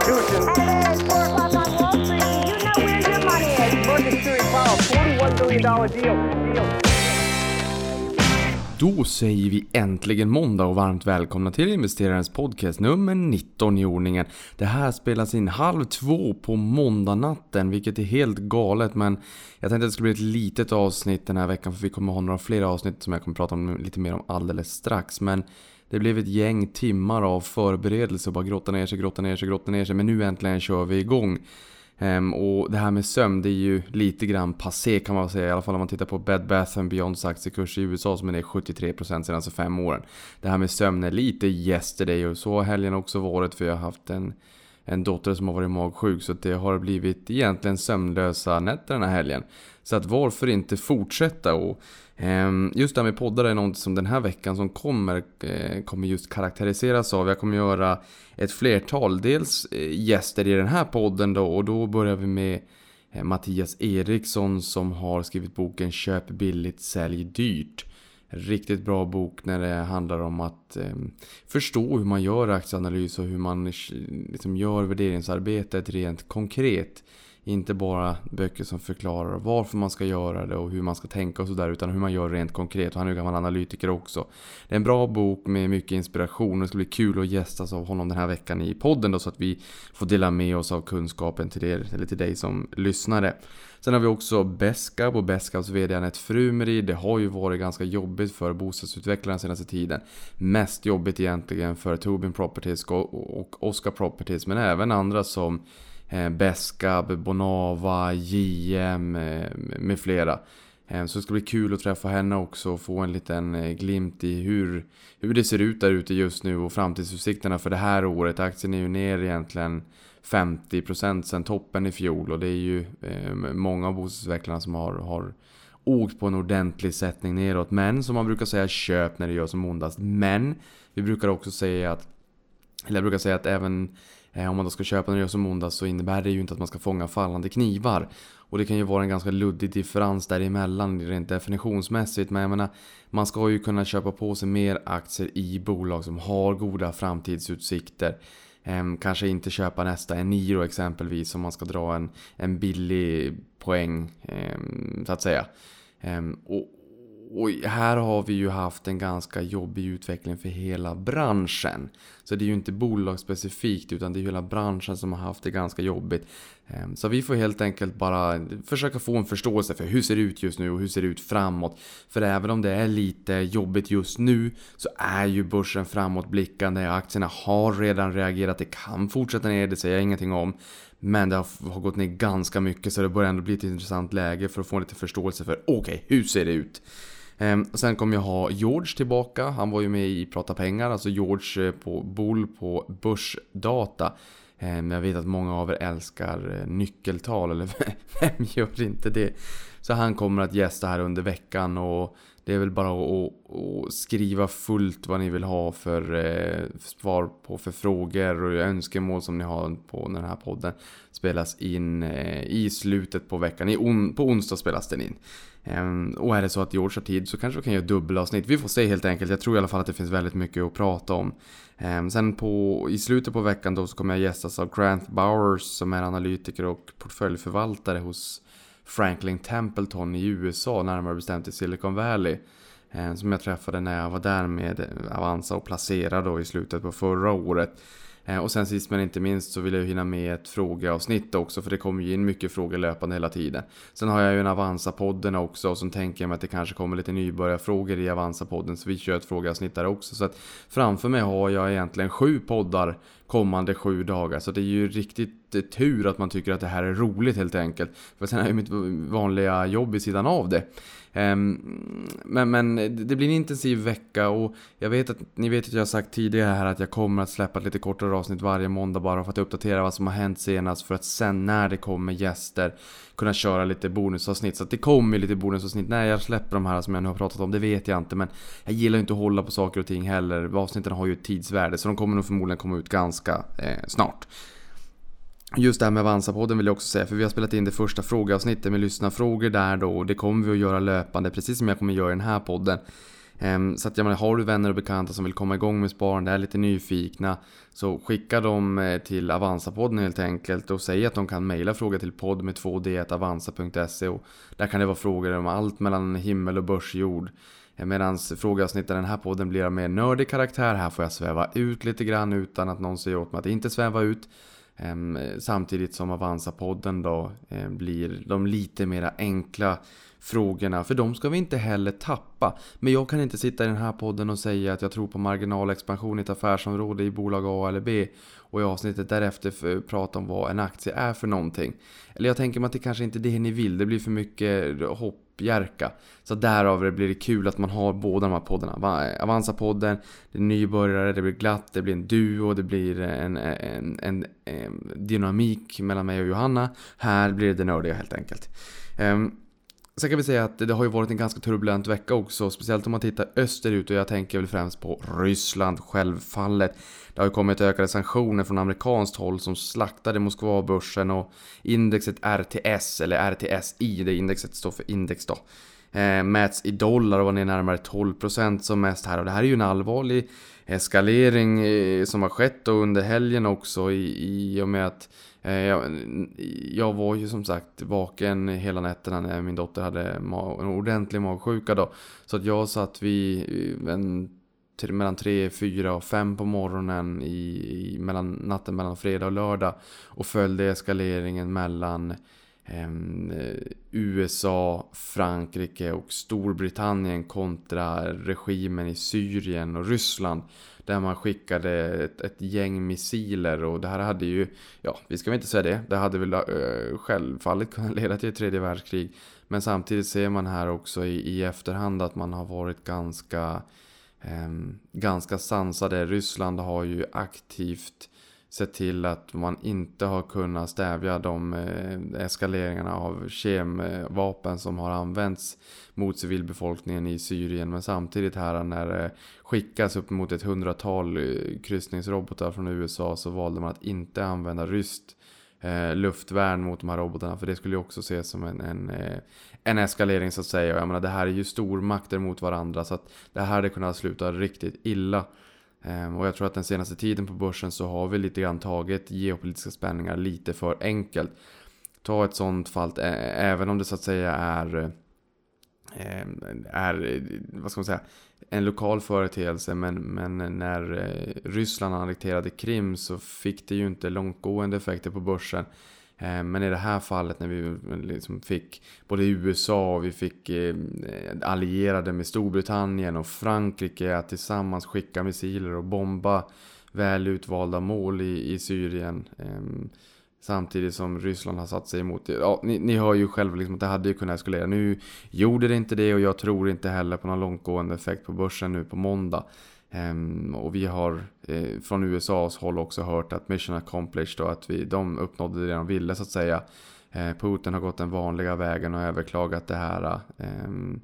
Constitution. At 4 o'clock on Wall Street, you know where your money is? Powell, $41 billion deal. deal. Då säger vi äntligen måndag och varmt välkomna till investerarens podcast nummer 19 i ordningen. Det här spelas in halv två på måndagnatten, vilket är helt galet men jag tänkte att det skulle bli ett litet avsnitt den här veckan för vi kommer ha några fler avsnitt som jag kommer prata om lite mer om alldeles strax. Men det blev ett gäng timmar av förberedelse och bara grotta ner sig, grotta ner sig, grotta ner sig. Men nu äntligen kör vi igång. Um, och det här med sömn, det är ju lite grann passé kan man säga. I alla fall om man tittar på Bed Bath Beyonds aktiekurs i USA som är ner 73% senaste fem åren. Det här med sömn är lite yesterday och så har helgen också varit för jag har haft en, en dotter som har varit magsjuk. Så det har blivit egentligen sömnlösa nätter den här helgen. Så att varför inte fortsätta och Ehm, just det här med poddar är något som den här veckan som kommer, eh, kommer just karaktäriseras av. Jag kommer göra ett flertal, dels eh, gäster i den här podden då och då börjar vi med eh, Mattias Eriksson som har skrivit boken Köp billigt, sälj dyrt. Riktigt bra bok när det handlar om att eh, förstå hur man gör aktieanalys och hur man liksom, gör värderingsarbetet rent konkret. Inte bara böcker som förklarar varför man ska göra det och hur man ska tänka och sådär utan hur man gör rent konkret. Och han är ju gammal analytiker också. Det är en bra bok med mycket inspiration och det ska bli kul att gästas av honom den här veckan i podden då så att vi får dela med oss av kunskapen till er, eller till dig som lyssnare. Sen har vi också Beskab och Beskabs VD Anette Frumeri. Det har ju varit ganska jobbigt för bostadsutvecklarna senaste tiden. Mest jobbigt egentligen för Tobin Properties och Oscar Properties men även andra som Eh, Beskab, Bonava, JM eh, med flera. Eh, så det ska bli kul att träffa henne också och få en liten eh, glimt i hur, hur det ser ut där ute just nu och framtidsutsikterna för det här året. Aktien är ju ner egentligen 50% sen toppen i fjol och det är ju eh, många av bostadsutvecklarna som har, har åkt på en ordentlig sättning neråt. Men som man brukar säga, köp när det gör som ondast. Men vi brukar också säga att, eller jag brukar säga att även Eh, om man då ska köpa när det gör som ondast så innebär det ju inte att man ska fånga fallande knivar. Och det kan ju vara en ganska luddig differens däremellan rent definitionsmässigt. Men jag menar, man ska ju kunna köpa på sig mer aktier i bolag som har goda framtidsutsikter. Ehm, kanske inte köpa nästa Eniro exempelvis om man ska dra en, en billig poäng ehm, så att säga. Ehm, och, och här har vi ju haft en ganska jobbig utveckling för hela branschen. Så det är ju inte bolagsspecifikt utan det är hela branschen som har haft det ganska jobbigt. Ehm, så vi får helt enkelt bara försöka få en förståelse för hur ser det ut just nu och hur ser det ut framåt. För även om det är lite jobbigt just nu så är ju börsen framåtblickande. Aktierna har redan reagerat, det kan fortsätta ner, det säger jag ingenting om. Men det har gått ner ganska mycket så det börjar ändå bli ett intressant läge för att få lite förståelse för okej, okay, hur ser det ut? Ehm, sen kommer jag ha George tillbaka. Han var ju med i Prata pengar, alltså George eh, på Bull på Börsdata. Men jag vet att många av er älskar eh, nyckeltal, eller vem gör inte det? Så han kommer att gästa här under veckan och det är väl bara att, att skriva fullt vad ni vill ha för eh, svar på för frågor och önskemål som ni har på den här podden. Spelas in eh, i slutet på veckan. I on på onsdag spelas den in. Ehm, och är det så att George har tid så kanske vi kan göra dubbelavsnitt. Vi får se helt enkelt. Jag tror i alla fall att det finns väldigt mycket att prata om. Ehm, sen på, i slutet på veckan då så kommer jag gästas av Grant Bowers som är analytiker och portföljförvaltare hos Franklin Templeton i USA, närmare bestämt i Silicon Valley. Eh, som jag träffade när jag var där med Avanza och Placera då i slutet på förra året. Eh, och sen sist men inte minst så vill jag hinna med ett frågeavsnitt också för det kommer ju in mycket frågor löpande hela tiden. Sen har jag ju en Avanza-podden också och så tänker jag mig att det kanske kommer lite nybörjarfrågor i Avanza-podden så vi kör ett frågeavsnitt där också. Så att framför mig har jag egentligen sju poddar kommande sju dagar. Så det är ju riktigt eh, tur att man tycker att det här är roligt helt enkelt. För sen är ju mitt vanliga jobb i sidan av det. Ehm, men, men det blir en intensiv vecka och jag vet att ni vet att jag har sagt tidigare här att jag kommer att släppa ett lite kortare avsnitt varje måndag bara för att uppdatera vad som har hänt senast för att sen när det kommer gäster kunna köra lite bonusavsnitt. Så att det kommer lite bonusavsnitt när jag släpper de här som jag nu har pratat om, det vet jag inte. Men jag gillar inte att hålla på saker och ting heller. Avsnitten har ju ett tidsvärde så de kommer nog förmodligen komma ut ganska eh, snart. Just det här med Avanza-podden vill jag också säga, för vi har spelat in det första frågeavsnittet med lyssnarfrågor där då och det kommer vi att göra löpande, precis som jag kommer göra i den här podden. Ehm, så att jag menar, har du vänner och bekanta som vill komma igång med sparande, är lite nyfikna, så skicka dem eh, till Avanza-podden helt enkelt och säg att de kan mejla fråga till podd med 2d avanza.se och där kan det vara frågor om allt mellan himmel och börsjord. Eh, Medan frågeavsnittet i den här podden blir av mer nördig karaktär. Här får jag sväva ut lite grann utan att någon säger åt mig att inte sväva ut. Ehm, samtidigt som Avanza-podden då ehm, blir de lite mera enkla frågorna. För de ska vi inte heller tappa. Men jag kan inte sitta i den här podden och säga att jag tror på marginalexpansion i ett affärsområde i bolag A eller B. Och i avsnittet därefter prata om vad en aktie är för någonting. Eller jag tänker mig att det kanske inte är det ni vill. Det blir för mycket hopp hoppjerka. Så därav blir det kul att man har båda de här poddarna. Avanza-podden, det är nybörjare, det blir glatt, det blir en duo, det blir en, en, en, en dynamik mellan mig och Johanna. Här blir det det nördiga helt enkelt. Um, Sen kan vi säga att det har ju varit en ganska turbulent vecka också, speciellt om man tittar österut och jag tänker väl främst på Ryssland självfallet. Det har ju kommit ökade sanktioner från amerikanskt håll som slaktade Moskvabörsen och indexet RTS, eller RTSI, det indexet står för index då. Eh, mäts i dollar och var ner närmare 12% som mest här och det här är ju en allvarlig eskalering eh, som har skett då under helgen också i, i och med att eh, jag, jag, var ju som sagt vaken hela nätterna när min dotter hade en ordentlig magsjuka då. Så att jag satt vid eh, en, mellan 3, 4 och 5 på morgonen i, i, mellan, natten mellan fredag och lördag. Och följde eskaleringen mellan eh, USA, Frankrike och Storbritannien kontra regimen i Syrien och Ryssland. Där man skickade ett, ett, gäng missiler och det här hade ju, ja vi ska väl inte säga det, det hade väl eh, självfallet kunnat leda till ett tredje världskrig. Men samtidigt ser man här också i, i efterhand att man har varit ganska, eh, Ehm, ganska sansade. Ryssland har ju aktivt sett till att man inte har kunnat stävja de eh, eskaleringarna av kemvapen som har använts mot civilbefolkningen i Syrien. Men samtidigt här när det skickas upp mot ett hundratal eh, kryssningsrobotar från USA så valde man att inte använda ryskt eh, luftvärn mot de här robotarna. För det skulle ju också ses som en, en, en eskalering så att säga. Och jag menar det här är ju stormakter mot varandra så att det här hade kunnat sluta riktigt illa. Ehm, och jag tror att den senaste tiden på börsen så har vi lite grann tagit geopolitiska spänningar lite för enkelt. Ta ett sånt fall, även om det så att säga är, ehm, är vad ska man säga, en lokal företeelse. Men, men när eh, Ryssland annekterade Krim så fick det ju inte långtgående effekter på börsen. Eh, men i det här fallet när vi eh, liksom fick både USA och vi fick eh, allierade med Storbritannien och Frankrike att tillsammans skicka missiler och bomba väl utvalda mål i, i Syrien. Ehm, samtidigt som Ryssland har satt sig emot det. Ja, ni, ni hör ju själva liksom att det hade ju kunnat eskalera. Nu gjorde det inte det och jag tror inte heller på någon långtgående effekt på börsen nu på måndag. Ehm, och vi har eh, från USAs håll också hört att mission accomplished och att vi, de uppnådde det de ville så att säga. Eh, Putin har gått den vanliga vägen och överklagat det här. Ehm,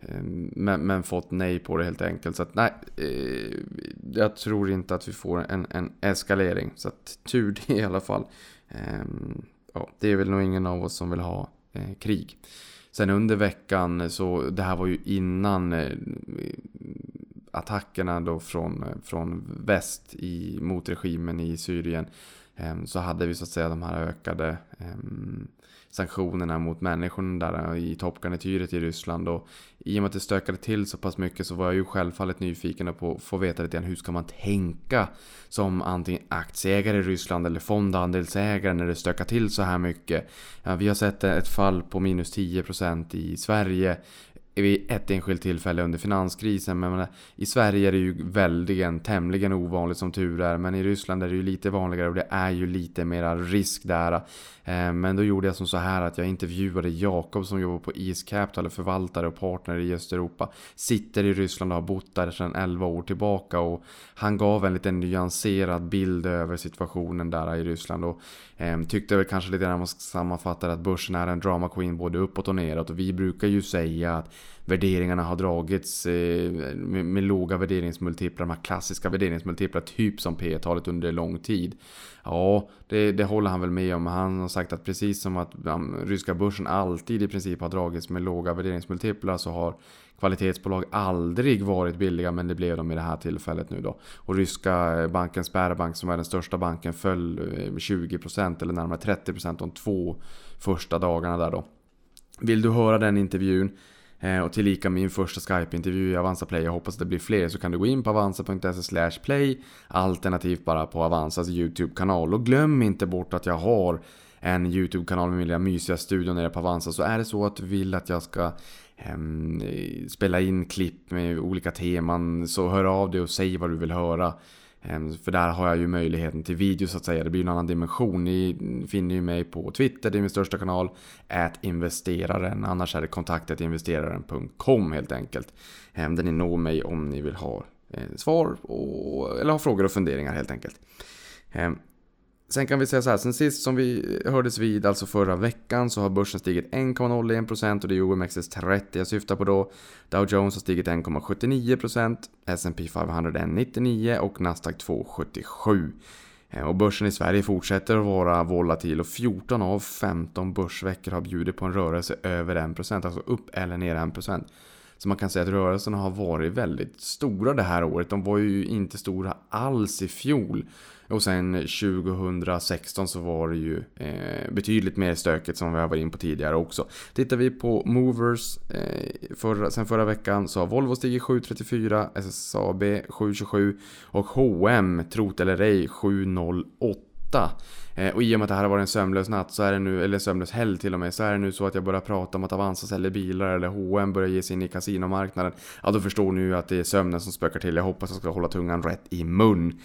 ehm, men, men, fått nej på det helt enkelt. Så att nej, eh, jag tror inte att vi får en, en eskalering. Så att tur det i alla fall. Ehm, ja, det är väl nog ingen av oss som vill ha eh, krig. Sen under veckan, så det här var ju innan eh, attackerna då från, från väst i, mot regimen i Syrien ehm, så hade vi så att säga de här ökade ehm, sanktionerna mot människorna där i toppgarnityret i Ryssland. Och I och med att det stökade till så pass mycket så var jag ju självfallet nyfiken på att få veta lite grann hur ska man tänka som antingen aktieägare i Ryssland eller fondandelsägare när det stökar till så här mycket. Ja, vi har sett ett fall på minus 10% i Sverige vid ett enskilt tillfälle under finanskrisen. Men i Sverige är det ju väldigt, tämligen ovanligt som tur är. Men i Ryssland är det ju lite vanligare och det är ju lite mera risk där. Eh, men då gjorde jag som så här att jag intervjuade Jakob som jobbar på East Capital, förvaltare och partner i Östeuropa. Sitter i Ryssland och har bott där sedan 11 år tillbaka. Och han gav en lite nyanserad bild över situationen där i Ryssland. Och eh, tyckte väl kanske lite grann man sammanfattar att börsen är en drama queen både uppåt och neråt. Och vi brukar ju säga att värderingarna har dragits eh, med, med låga värderingsmultiplar, de här klassiska värderingsmultiplar, typ som P talet under lång tid. Ja, det, det, håller han väl med om. Han har sagt att precis som att ryska börsen alltid i princip har dragits med låga värderingsmultiplar så har kvalitetsbolag aldrig varit billiga men det blev de i det här tillfället nu då. Och ryska eh, banken Sparbank som är den största banken föll eh, med 20% eller närmare 30% de två första dagarna där då. Vill du höra den intervjun Eh, och tillika min första Skype-intervju i Avanza Play, jag hoppas att det blir fler, så kan du gå in på avanza.se play alternativt bara på Avanzas YouTube-kanal. Och glöm inte bort att jag har en YouTube-kanal med min lilla mysiga studio nere på Avanza. Så är det så att du vill att jag ska um, spela in klipp med olika teman så hör av dig och säg vad du vill höra. Ehm, för där har jag ju möjligheten till video så att säga. Det blir en annan dimension. Ni finner ju mig på Twitter, det är min största kanal. Ät investeraren. Annars är det kontaktetinvesteraren.com helt enkelt. Ehm, där ni når mig om ni vill ha eh, svar och, eller ha frågor och funderingar helt enkelt. Ehm, Sen kan vi säga så här, sen sist som vi hördes vid, alltså förra veckan, så har börsen stigit 1,01% och det är OMXS30 jag syftar på då. Dow Jones har stigit 1,79%, S&P 500 1,99 och Nasdaq 277%. Eh, och börsen i Sverige fortsätter att vara volatil och 14 av 15 börsveckor har bjudit på en rörelse över 1%, alltså upp eller ner 1%. Så man kan säga att rörelserna har varit väldigt stora det här året. De var ju inte stora alls i fjol. Och sen 2016 så var det ju eh, betydligt mer stökigt som vi har varit in på tidigare också. Tittar vi på Movers eh, förra, sen förra veckan så har Volvo stigit 734, SSAB 727 och H&M trot eller ej 708. Eh, och i och med att det här har varit en sömnlös natt, så är det nu, eller sömnlös helg till och med, så är det nu så att jag börjar prata om att Avanza säljer bilar eller H&M börjar ge sig in i kasinomarknaden. Ja, då förstår ni ju att det är sömnen som spökar till. Jag hoppas att jag ska hålla tungan rätt i mun.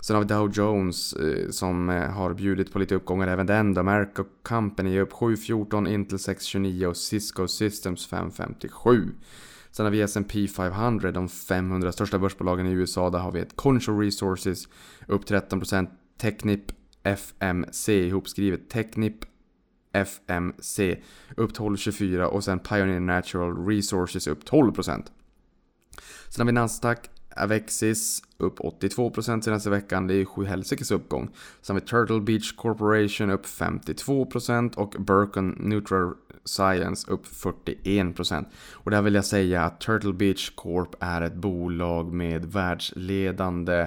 Sen har vi Dow Jones eh, som eh, har bjudit på lite uppgångar även den. då. America Company är upp 7.14, Intel 6.29 och Cisco Systems 5.57. Sen har vi S&P 500, de 500 största börsbolagen i USA. Där har vi ett Concho Resources upp 13%, Technip FMC ihopskrivet, Technip FMC upp 12,24 och sen Pioneer Natural Resources upp 12%. Sen har vi Nasdaq Avexis upp 82% senaste veckan, det är sju helsikes uppgång. Sen har vi Turtle Beach Corporation upp 52% och Burcon Neutral Science upp 41%. Och där vill jag säga att Turtle Beach Corp är ett bolag med världsledande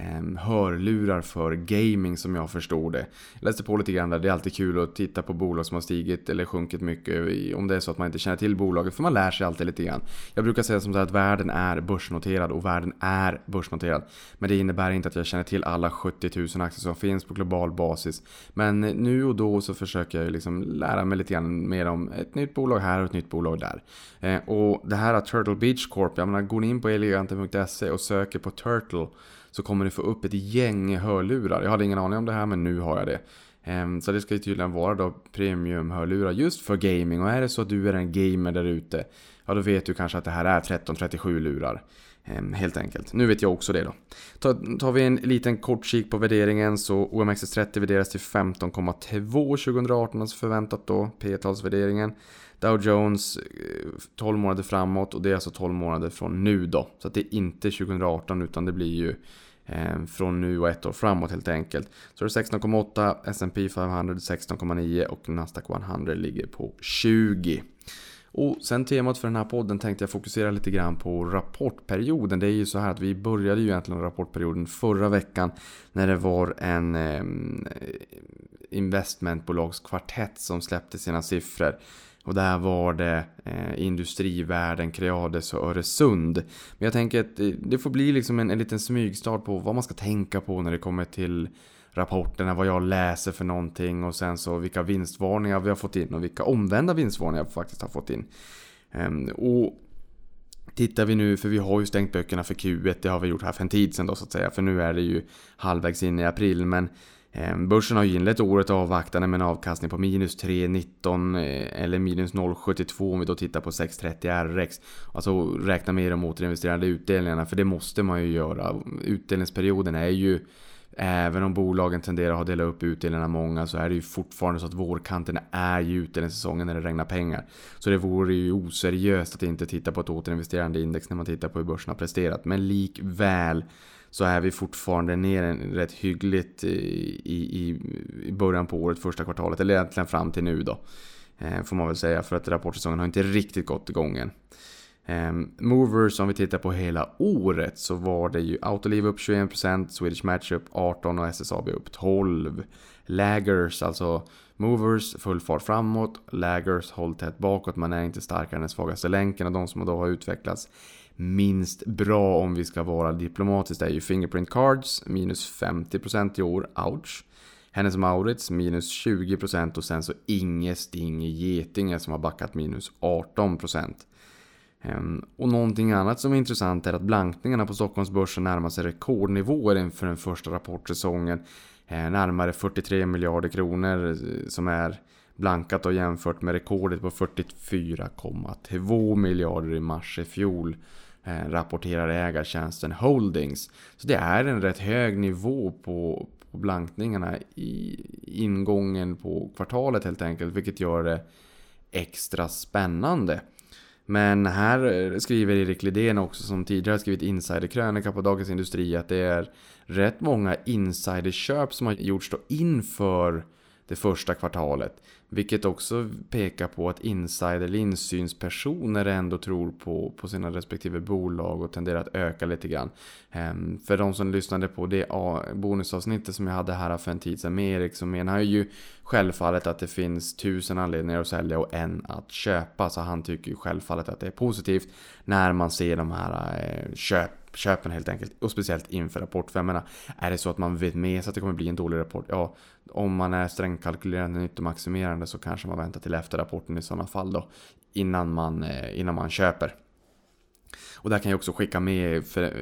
Ehm, hörlurar för gaming som jag förstod det. Jag läste på lite grann där, det är alltid kul att titta på bolag som har stigit eller sjunkit mycket om det är så att man inte känner till bolaget, för man lär sig alltid lite grann. Jag brukar säga som så att världen är börsnoterad och världen är börsnoterad. Men det innebär inte att jag känner till alla 70 000 aktier som finns på global basis. Men nu och då så försöker jag liksom lära mig lite grann mer om ett nytt bolag här och ett nytt bolag där. Ehm, och det här att Turtle Beach Corp, jag menar går ni in på eleganten.se och söker på Turtle så kommer ni få upp ett gäng hörlurar. Jag hade ingen aning om det här men nu har jag det. Ehm, så det ska ju tydligen vara då premium-hörlurar just för gaming. Och är det så att du är en gamer där ute, ja då vet du kanske att det här är 1337 lurar. Ehm, helt enkelt. Nu vet jag också det då. Tar, vi en liten kort kik på värderingen så OMXS30 värderas till 15,2 2018, alltså förväntat då, P-talsvärderingen. Dow Jones eh, 12 månader framåt och det är alltså 12 månader från nu då. Så det är inte 2018 utan det blir ju Ehm, från nu och ett år framåt helt enkelt. Så det är 16,8, S&P 500 16,9 och Nasdaq 100 ligger på 20. Och sen temat för den här podden tänkte jag fokusera lite grann på rapportperioden. Det är ju så här att vi började ju egentligen rapportperioden förra veckan när det var en eh, investmentbolagskvartett som släppte sina siffror. Och där var det eh, Industrivärden, Creades och Öresund. Men jag tänker att det får bli liksom en, en liten smygstart på vad man ska tänka på när det kommer till rapporterna, vad jag läser för någonting och sen så vilka vinstvarningar vi har fått in och vilka omvända vinstvarningar vi faktiskt har fått in. Um, och Tittar vi nu, för vi har ju stängt böckerna för Q1, det har vi gjort här för en tid sedan då så att säga, för nu är det ju halvvägs in i april, men Ehm, börsen har ju inlett året avvaktande med en avkastning på minus 3,19 eh, eller minus 0,72 om vi då tittar på 6,30 RX. Alltså räkna med de återinvesterade utdelningarna för det måste man ju göra. Utdelningsperioden är ju Även om bolagen tenderar att ha delat upp utdelningarna många så är det ju fortfarande så att vårkanten är ju utdelningssäsongen när det regnar pengar. Så det vore ju oseriöst att inte titta på ett återinvesterande index när man tittar på hur börsen har presterat. Men likväl så är vi fortfarande ner rätt hyggligt i, i, i början på året, första kvartalet, eller egentligen fram till nu då. Eh, får man väl säga, för att rapportsäsongen har inte riktigt gått igång än. Ehm, movers, om vi tittar på hela året, så var det ju Autoliv upp 21%, Swedish Match upp 18% och SSAB upp 12%. Laggers, alltså Movers, full fart framåt. Laggers, håll tätt bakåt. Man är inte starkare än den svagaste länken och de som då har utvecklats minst bra om vi ska vara diplomatiska är ju Fingerprint Cards, minus 50% i år, ouch. Hennes Maurits minus 20% och sen så Inge Sting Getinge som har backat minus 18%. Ehm, och någonting annat som är intressant är att blankningarna på Stockholmsbörsen närmar sig rekordnivåer inför den första rapportsäsongen. Ehm, närmare 43 miljarder kronor eh, som är blankat och jämfört med rekordet på 44,2 miljarder i mars i fjol. Eh, rapporterar ägartjänsten Holdings. Så det är en rätt hög nivå på, på blankningarna i ingången på kvartalet helt enkelt. Vilket gör det extra spännande. Men här eh, skriver Erik Lidén också, som tidigare skrivit insiderkrönika på Dagens Industri, att det är rätt många insiderköp som har gjorts då inför det första kvartalet. Vilket också pekar på att insider eller insynspersoner ändå tror på, på sina respektive bolag och tenderar att öka lite grann. Ehm, för de som lyssnade på det bonusavsnittet som jag hade här för en tid sedan med Erik så menar jag ju självfallet att det finns tusen anledningar att sälja och en att köpa. Så han tycker ju självfallet att det är positivt när man ser de här eh, köp köpen helt enkelt. Och speciellt inför rapport. För jag menar, är det så att man vet med sig att det kommer bli en dålig rapport? Ja, om man är strängt kalkylerande nyttomaximerande så kanske man väntar till efter rapporten i sådana fall då. Innan man, eh, innan man köper. Och där kan jag också skicka med för,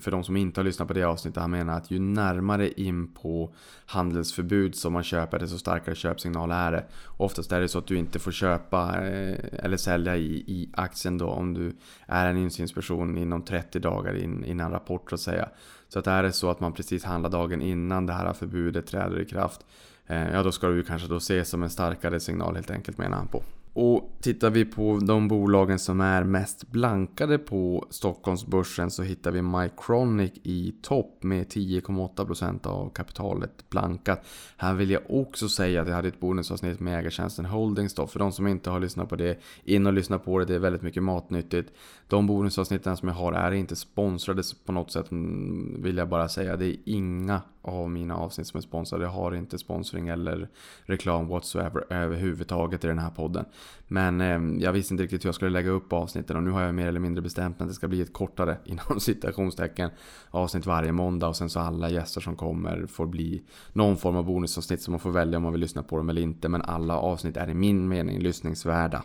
för de som inte har lyssnat på det avsnittet. Han menar att ju närmare in på handelsförbud som man köper desto starkare köpsignal är det. Oftast är det så att du inte får köpa eh, eller sälja i, i aktien då om du är en insynsperson inom 30 dagar in, innan rapport så att säga. Så att är det så att man precis handlar dagen innan det här förbudet träder i kraft. Eh, ja då ska du kanske då ses som en starkare signal helt enkelt menar han på. Och tittar vi på de bolagen som är mest blankade på Stockholmsbörsen så hittar vi Mycronic i topp med 10,8% av kapitalet blankat. Här vill jag också säga att jag hade ett bonusavsnitt med ägartjänsten Holdings då. För de som inte har lyssnat på det, in och lyssna på det. Det är väldigt mycket matnyttigt. De bonusavsnitten som jag har är inte sponsrade på något sätt mm, vill jag bara säga. Det är inga av mina avsnitt som är sponsrade. Jag har inte sponsring eller reklam whatsoever överhuvudtaget i den här podden. Men eh, jag visste inte riktigt hur jag skulle lägga upp avsnitten och nu har jag mer eller mindre bestämt att det ska bli ett kortare, inom citationstecken, avsnitt varje måndag och sen så alla gäster som kommer får bli någon form av bonusavsnitt som man får välja om man vill lyssna på dem eller inte. Men alla avsnitt är i min mening lyssningsvärda.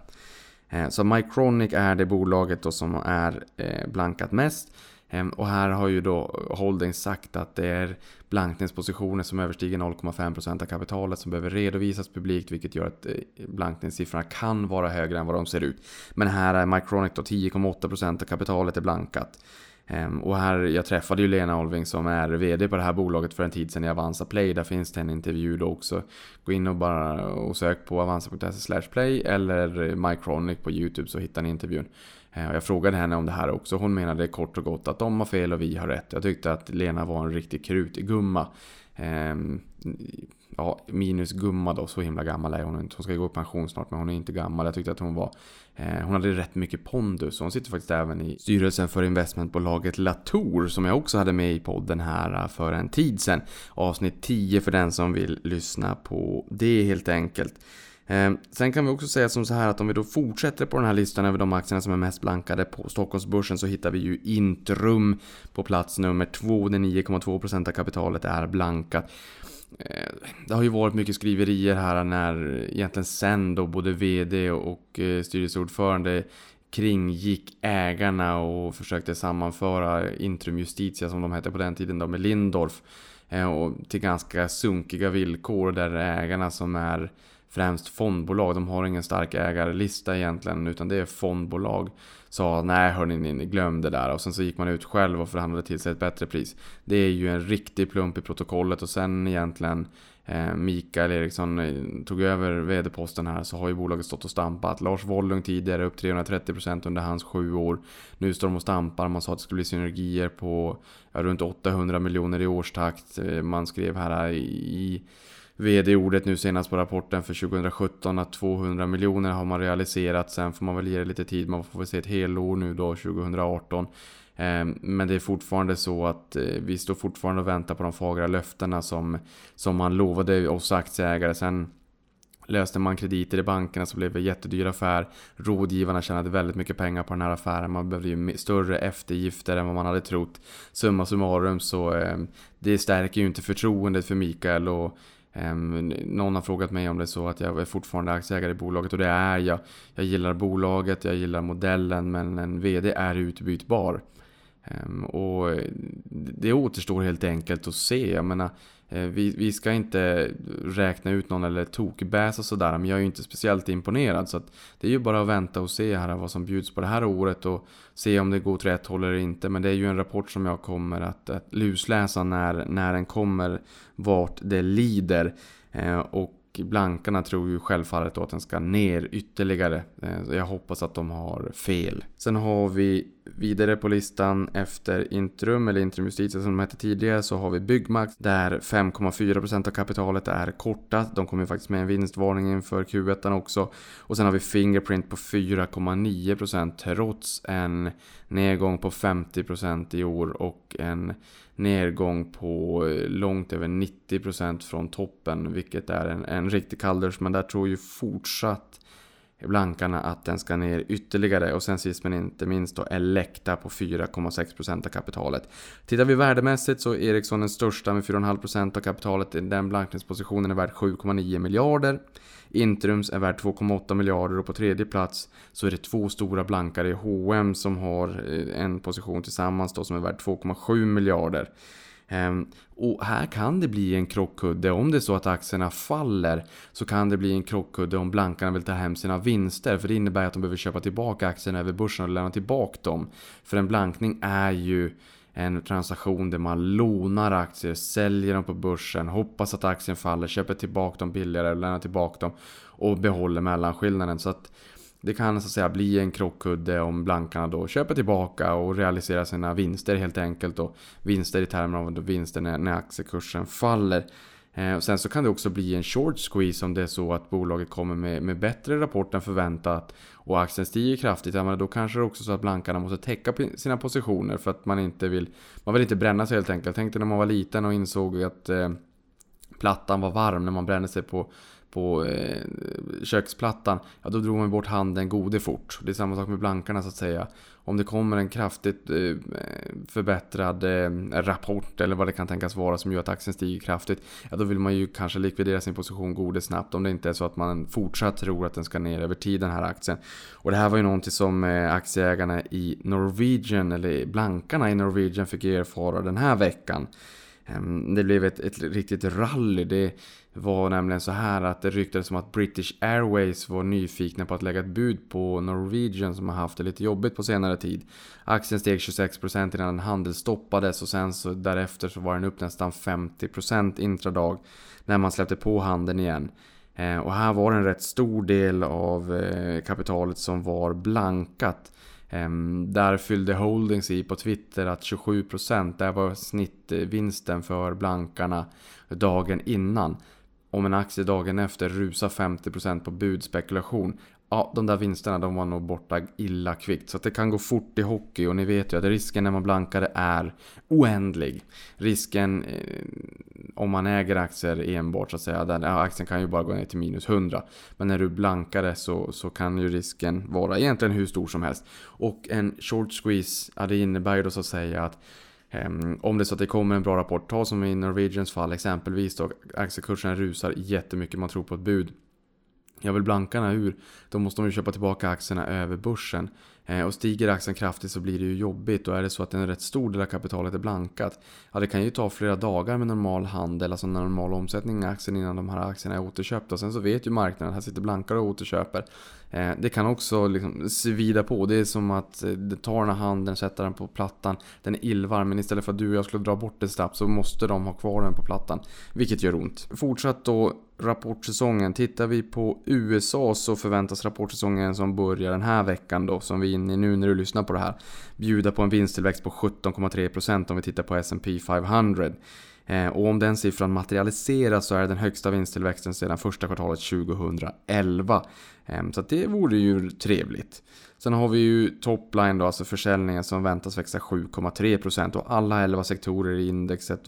Eh, så Mycronic är det bolaget då som är eh, blankat mest. Ehm, och här har ju då Holdings sagt att det är blankningspositioner som överstiger 0,5% av kapitalet som behöver redovisas publikt vilket gör att eh, blankningssiffrorna kan vara högre än vad de ser ut. Men här är Micronic då 10,8% av kapitalet är blankat. Ehm, och här, jag träffade ju Lena Olving som är VD på det här bolaget för en tid sedan i Avanza Play. Där finns det en intervju då också. Gå in och bara och sök på avanza.se play eller Micronic på YouTube så hittar ni intervjun. Eh, jag frågade henne om det här också. Hon menade kort och gott att de har fel och vi har rätt. Jag tyckte att Lena var en riktig krutgumma. Ehm, ja, minus gumma då, så himla gammal är hon inte. Hon ska gå i pension snart men hon är inte gammal. Jag tyckte att hon var eh, Hon hade rätt mycket pondus. Hon sitter faktiskt även i styrelsen för investmentbolaget Latour som jag också hade med i podden här eh, för en tid sedan. Avsnitt 10 för den som vill lyssna på det helt enkelt. Ehm, sen kan vi också säga som så här att om vi då fortsätter på den här listan över de aktierna som är mest blankade på Stockholmsbörsen så hittar vi ju Intrum på plats nummer två. där 9,2% av kapitalet är blankat. Ehm, det har ju varit mycket skriverier här när egentligen sen då både VD och eh, styrelseordförande kringgick ägarna och försökte sammanföra Intrum Justitia som de hette på den tiden då med Lindorf. Eh, och till ganska sunkiga villkor där ägarna som är främst fondbolag. De har ingen stark ägarlista egentligen utan det är fondbolag. Sa nej hörni, ni glöm det där och sen så gick man ut själv och förhandlade till sig ett bättre pris. Det är ju en riktig plump i protokollet och sen egentligen eh, Mikael Eriksson eh, tog över vd-posten här så har ju bolaget stått och stampat. Lars Wollung tidigare upp 330% under hans sju år. Nu står de och stampar. Man sa att det skulle bli synergier på ja, runt 800 miljoner i årstakt. Eh, man skrev här i VD-ordet nu senast på rapporten för 2017 att 200 miljoner har man realiserat. Sen får man väl ge det lite tid. Man får väl se ett helår nu då 2018. Ehm, men det är fortfarande så att eh, vi står fortfarande och väntar på de fagra löftena som, som man lovade oss aktieägare. Sen löste man krediter i bankerna så blev det en jättedyr affär. Rådgivarna tjänade väldigt mycket pengar på den här affären. Man behövde ju större eftergifter än vad man hade trott. Summa summarum så ehm, det stärker ju inte förtroendet för Mikael och Ehm, någon har frågat mig om det är så att jag är fortfarande aktieägare i bolaget och det är jag. Jag gillar bolaget, jag gillar modellen men en VD är utbytbar. Ehm, och eh, det återstår helt enkelt att se. Jag menar, Eh, vi, vi ska inte räkna ut någon eller tokbäsa sådär, men jag är ju inte speciellt imponerad. Så det är ju bara att vänta och se här vad som bjuds på det här året och se om det går åt rätt håll eller inte. Men det är ju en rapport som jag kommer att, att lusläsa när, när den kommer, vart det lider. Eh, och blankarna tror ju självfallet då att den ska ner ytterligare. Eh, jag hoppas att de har fel. Sen har vi vidare på listan efter Intrum, eller Intrum Justitia som de hette tidigare, så har vi Byggmax där 5,4% av kapitalet är kortat. De kommer ju faktiskt med en vinstvarning inför Q1 också. Och sen har vi Fingerprint på 4,9% trots en nedgång på 50% i år och en nedgång på eh, långt över 90% från toppen, vilket är en, en riktig kalldusch. Men där tror ju fortsatt blankarna att den ska ner ytterligare. Och sen sist men inte minst då Elekta på 4,6% av kapitalet. Tittar vi värdemässigt så är Ericsson den största med 4,5% av kapitalet. Den blankningspositionen är värd 7,9 miljarder. Intrums är värd 2,8 miljarder och på tredje plats så är det två stora blankare i H&M som har eh, en position tillsammans då som är värd 2,7 miljarder. Ehm, och här kan det bli en krockkudde. Om det är så att aktierna faller så kan det bli en krockkudde om blankarna vill ta hem sina vinster. För det innebär att de behöver köpa tillbaka aktierna över börsen och lämna tillbaka dem. För en blankning är ju en transaktion där man lånar aktier, säljer dem på börsen, hoppas att aktien faller, köper tillbaka dem billigare, lämnar tillbaka dem och behåller mellanskillnaden. Så att det kan så att säga bli en krockkudde om blankarna då köper tillbaka och realiserar sina vinster helt enkelt. Och vinster i termer av vinster när, när aktiekursen faller. Eh, och sen så kan det också bli en short squeeze om det är så att bolaget kommer med, med bättre rapport än förväntat och aktien stiger kraftigt. Ja, men då kanske det är också så att blankarna måste täcka sina positioner för att man inte vill man vill inte bränna sig helt enkelt. Jag tänkte när man var liten och insåg att eh, plattan var varm när man brände sig på på eh, köksplattan, ja då drog man bort handen gode fort. Det är samma sak med blankarna så att säga. Om det kommer en kraftigt eh, förbättrad eh, rapport eller vad det kan tänkas vara som gör att aktien stiger kraftigt, ja då vill man ju kanske likvidera sin position gode snabbt om det inte är så att man fortsatt tror att den ska ner över tid den här aktien. Och det här var ju någonting som eh, aktieägarna i Norwegian, eller blankarna i Norwegian fick erfara den här veckan. Ehm, det blev ett, ett riktigt rally. Det var nämligen så här att det ryktades som att British Airways var nyfikna på att lägga ett bud på Norwegian som har haft det lite jobbigt på senare tid. Aktien steg 26% innan handel stoppades och sen så därefter så var den upp nästan 50% intradag när man släppte på handeln igen. Eh, och här var det en rätt stor del av eh, kapitalet som var blankat. Ehm, där fyllde Holdings i på Twitter att 27% där var snittvinsten för blankarna dagen innan. Om en aktie dagen efter rusar 50% på budspekulation ja, de där vinsterna de var nog borta illa kvickt. Så att det kan gå fort i hockey och ni vet ju att risken när man blankar är oändlig. Risken eh, om man äger aktier enbart så att säga, den, ja, aktien kan ju bara gå ner till minus 100. Men när du blankar det så, så kan ju risken vara egentligen hur stor som helst. Och en short squeeze, ja, det innebär ju då så att säga att Ehm, om det är så att det kommer en bra rapport, ta som i Norwegians fall exempelvis då aktiekursen rusar jättemycket, man tror på ett bud. Jag vill blankarna ur, då måste de ju köpa tillbaka aktierna över börsen. Eh, och stiger aktien kraftigt så blir det ju jobbigt och är det så att en rätt stor del av kapitalet är blankat Ja det kan ju ta flera dagar med normal handel, alltså normal omsättning i aktien innan de här aktierna är återköpta. Sen så vet ju marknaden att här sitter blankare och återköper. Eh, det kan också liksom svida på. Det är som att eh, ta den här handen, sätta den på plattan. Den är illvarm men istället för att du och jag skulle dra bort den snabbt så måste de ha kvar den på plattan. Vilket gör ont. Fortsatt då rapportsäsongen. Tittar vi på USA så förväntas rapportsäsongen som börjar den här veckan då, som vi in i nu när du lyssnar på det här, bjuda på en vinsttillväxt på 17,3% om vi tittar på S&P 500. Eh, och om den siffran materialiseras så är det den högsta vinsttillväxten sedan första kvartalet 2011. Ehm, så det vore ju trevligt. Sen har vi ju topline då, alltså försäljningen som väntas växa 7,3% och alla 11 sektorer i indexet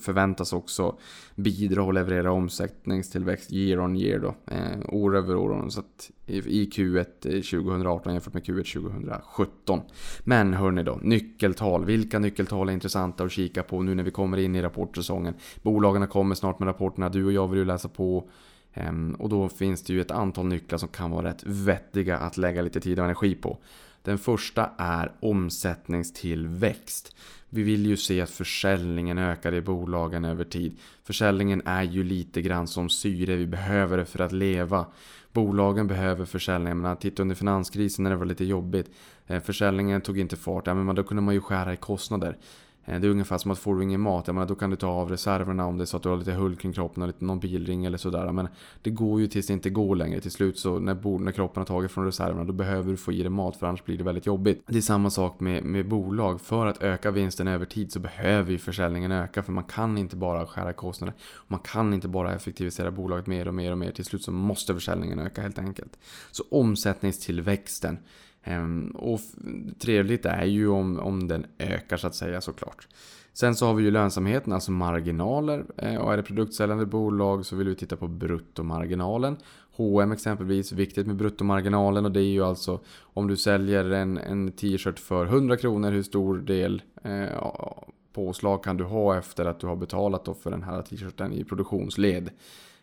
förväntas också bidra och leverera omsättningstillväxt year on year då, eh, år över år. Så att i Q1 2018 eh, jämfört med Q1 2017. Men hörni då, nyckeltal. Vilka nyckeltal är intressanta att kika på nu när vi kommer in i rapportsäsongen? Bolagen kommer snart med rapporterna, du och jag vill ju läsa på Ehm, och då finns det ju ett antal nycklar som kan vara rätt vettiga att lägga lite tid och energi på. Den första är omsättningstillväxt. Vi vill ju se att försäljningen ökar i bolagen över tid. Försäljningen är ju lite grann som syre, vi behöver det för att leva. Bolagen behöver försäljningen, men titta under finanskrisen när det var lite jobbigt. Ehm, försäljningen tog inte fart, ja, men då kunde man ju skära i kostnader. Eh, det är ungefär som att får du ingen mat, jag menar, då kan du ta av reserverna om det är så att du har lite hull kring kroppen och lite, någon bilring eller sådär. Men det går ju tills det inte går längre. Till slut så när, när kroppen har tagit från reserverna då behöver du få i dig mat för annars blir det väldigt jobbigt. Det är samma sak med, med bolag. För att öka vinsten över tid så behöver ju försäljningen öka för man kan inte bara skära kostnader. Man kan inte bara effektivisera bolaget mer och mer och mer. Till slut så måste försäljningen öka helt enkelt. Så omsättningstillväxten Ehm, och trevligt är ju om, om den ökar så att säga såklart. Sen så har vi ju lönsamheten, alltså marginaler. Ehm, och är det produktsäljande bolag så vill vi titta på bruttomarginalen. H&M exempelvis, viktigt med bruttomarginalen och det är ju alltså om du säljer en, en t-shirt för 100 kronor, hur stor del eh, påslag kan du ha efter att du har betalat för den här t-shirten i produktionsled.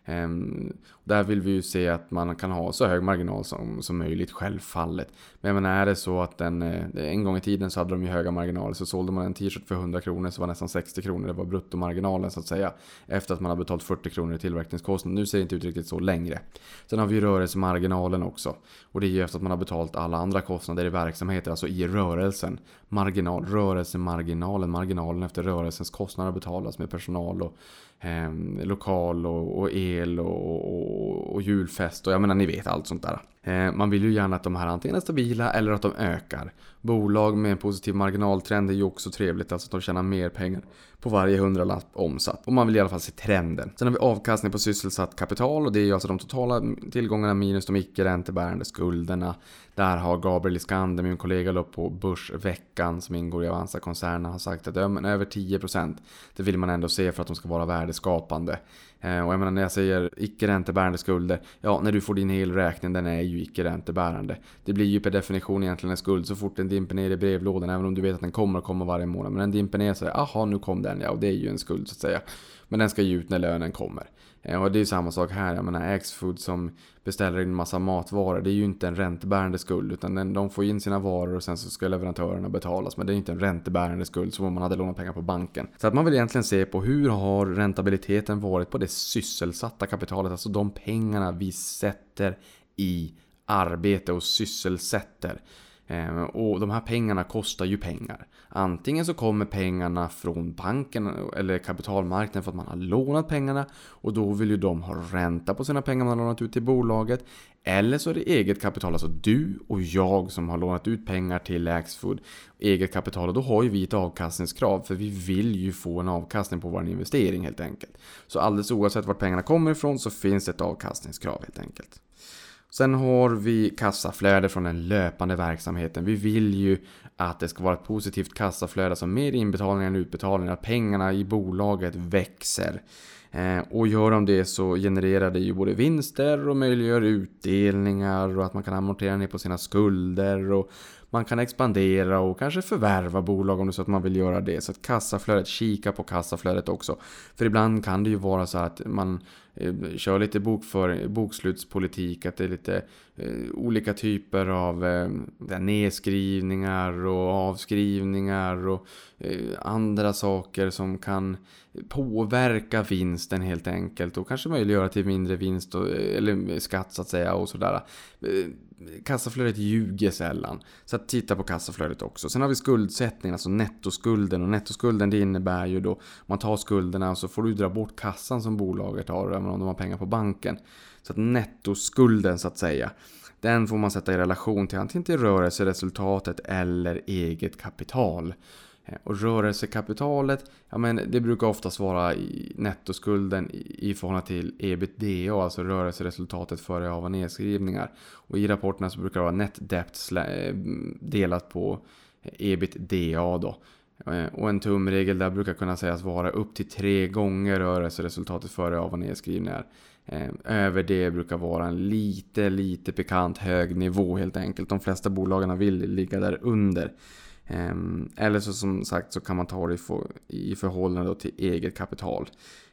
Um, där vill vi ju se att man kan ha så hög marginal som, som möjligt, självfallet. Men, menar, är det så att den, eh, en gång i tiden så hade de ju höga marginaler, så sålde man en t-shirt för 100 kronor så var nästan 60 kronor, det var bruttomarginalen så att säga. Efter att man har betalat 40 kronor i tillverkningskostnad. Nu ser det inte ut riktigt så längre. Sen har vi ju rörelsemarginalen också. Och det är ju efter att man har betalat alla andra kostnader i verksamheter, alltså i rörelsen. Marginal, rörelsemarginalen, marginalen efter rörelsens kostnader betalas med personal och eh, lokal och, och el och, och, och, julfest och jag menar ni vet allt sånt där. Eh, man vill ju gärna att de här antingen är stabila eller att de ökar. Bolag med en positiv marginaltrend är ju också trevligt, alltså att de tjänar mer pengar på varje hundralapp omsatt. Och man vill i alla fall se trenden. Sen har vi avkastning på sysselsatt kapital och det är ju alltså de totala tillgångarna minus de icke räntebärande skulderna. Där har Gabriel Iskander, min kollega upp på Börsveckan som ingår i Avanza-koncernen, har sagt att över 10% det vill man ändå se för att de ska vara värdeskapande. Eh, och jag menar när jag säger icke räntebärande skulder, ja när du får din elräkning den är ju icke räntebärande. Det blir ju per definition egentligen en skuld så fort den dimper ner i brevlådan, även om du vet att den kommer att komma varje månad. Men den dimper ner så aha nu kom den ja, och det är ju en skuld så att säga. Men den ska ju ut när lönen kommer. Eh, och det är ju samma sak här, jag menar Axfood som beställer in massa matvaror, det är ju inte en räntebärande skuld utan de får in sina varor och sen så ska leverantörerna betalas. Men det är inte en räntebärande skuld som om man hade lånat pengar på banken. Så att man vill egentligen se på hur har räntabiliteten varit på det sysselsatta kapitalet, alltså de pengarna vi sätter i arbete och sysselsätter. Ehm, och de här pengarna kostar ju pengar. Antingen så kommer pengarna från banken eller kapitalmarknaden för att man har lånat pengarna och då vill ju de ha ränta på sina pengar man har lånat ut till bolaget. Eller så är det eget kapital, alltså du och jag som har lånat ut pengar till Axfood. Eget kapital och då har ju vi ett avkastningskrav för vi vill ju få en avkastning på vår investering helt enkelt. Så alldeles oavsett vart pengarna kommer ifrån så finns det ett avkastningskrav helt enkelt. Sen har vi kassaflöde från den löpande verksamheten. Vi vill ju att det ska vara ett positivt kassaflöde, alltså mer inbetalningar än utbetalningar. Att Pengarna i bolaget växer. Eh, och gör de det så genererar det ju både vinster och möjliggör utdelningar och att man kan amortera ner på sina skulder och man kan expandera och kanske förvärva bolag om det är så att man vill göra det. Så att kassaflödet, kika på kassaflödet också. För ibland kan det ju vara så att man Eh, kör lite bokför, bokslutspolitik, att det är lite Eh, olika typer av eh, nedskrivningar och avskrivningar och eh, andra saker som kan påverka vinsten helt enkelt och kanske möjliggöra till mindre vinst och, eh, eller skatt så att säga och sådär. Eh, kassaflödet ljuger sällan. Så att titta på kassaflödet också. Sen har vi skuldsättningen, alltså nettoskulden. Och nettoskulden det innebär ju då, om man tar skulderna så får du dra bort kassan som bolaget har, även om de har pengar på banken. Så att nettoskulden så att säga, den får man sätta i relation till antingen till rörelseresultatet eller eget kapital. Eh, och rörelsekapitalet, ja men det brukar oftast vara i nettoskulden i förhållande till ebitda, alltså rörelseresultatet före av och nedskrivningar. Och i rapporterna så brukar det vara net debt eh, delat på ebitda då. Eh, och en tumregel där brukar kunna sägas vara upp till tre gånger rörelseresultatet före av och nedskrivningar. Eh, över det brukar vara en lite, lite pikant hög nivå helt enkelt. De flesta bolagen vill ligga där under. Eh, eller så som sagt så kan man ta det i förhållande till eget kapital.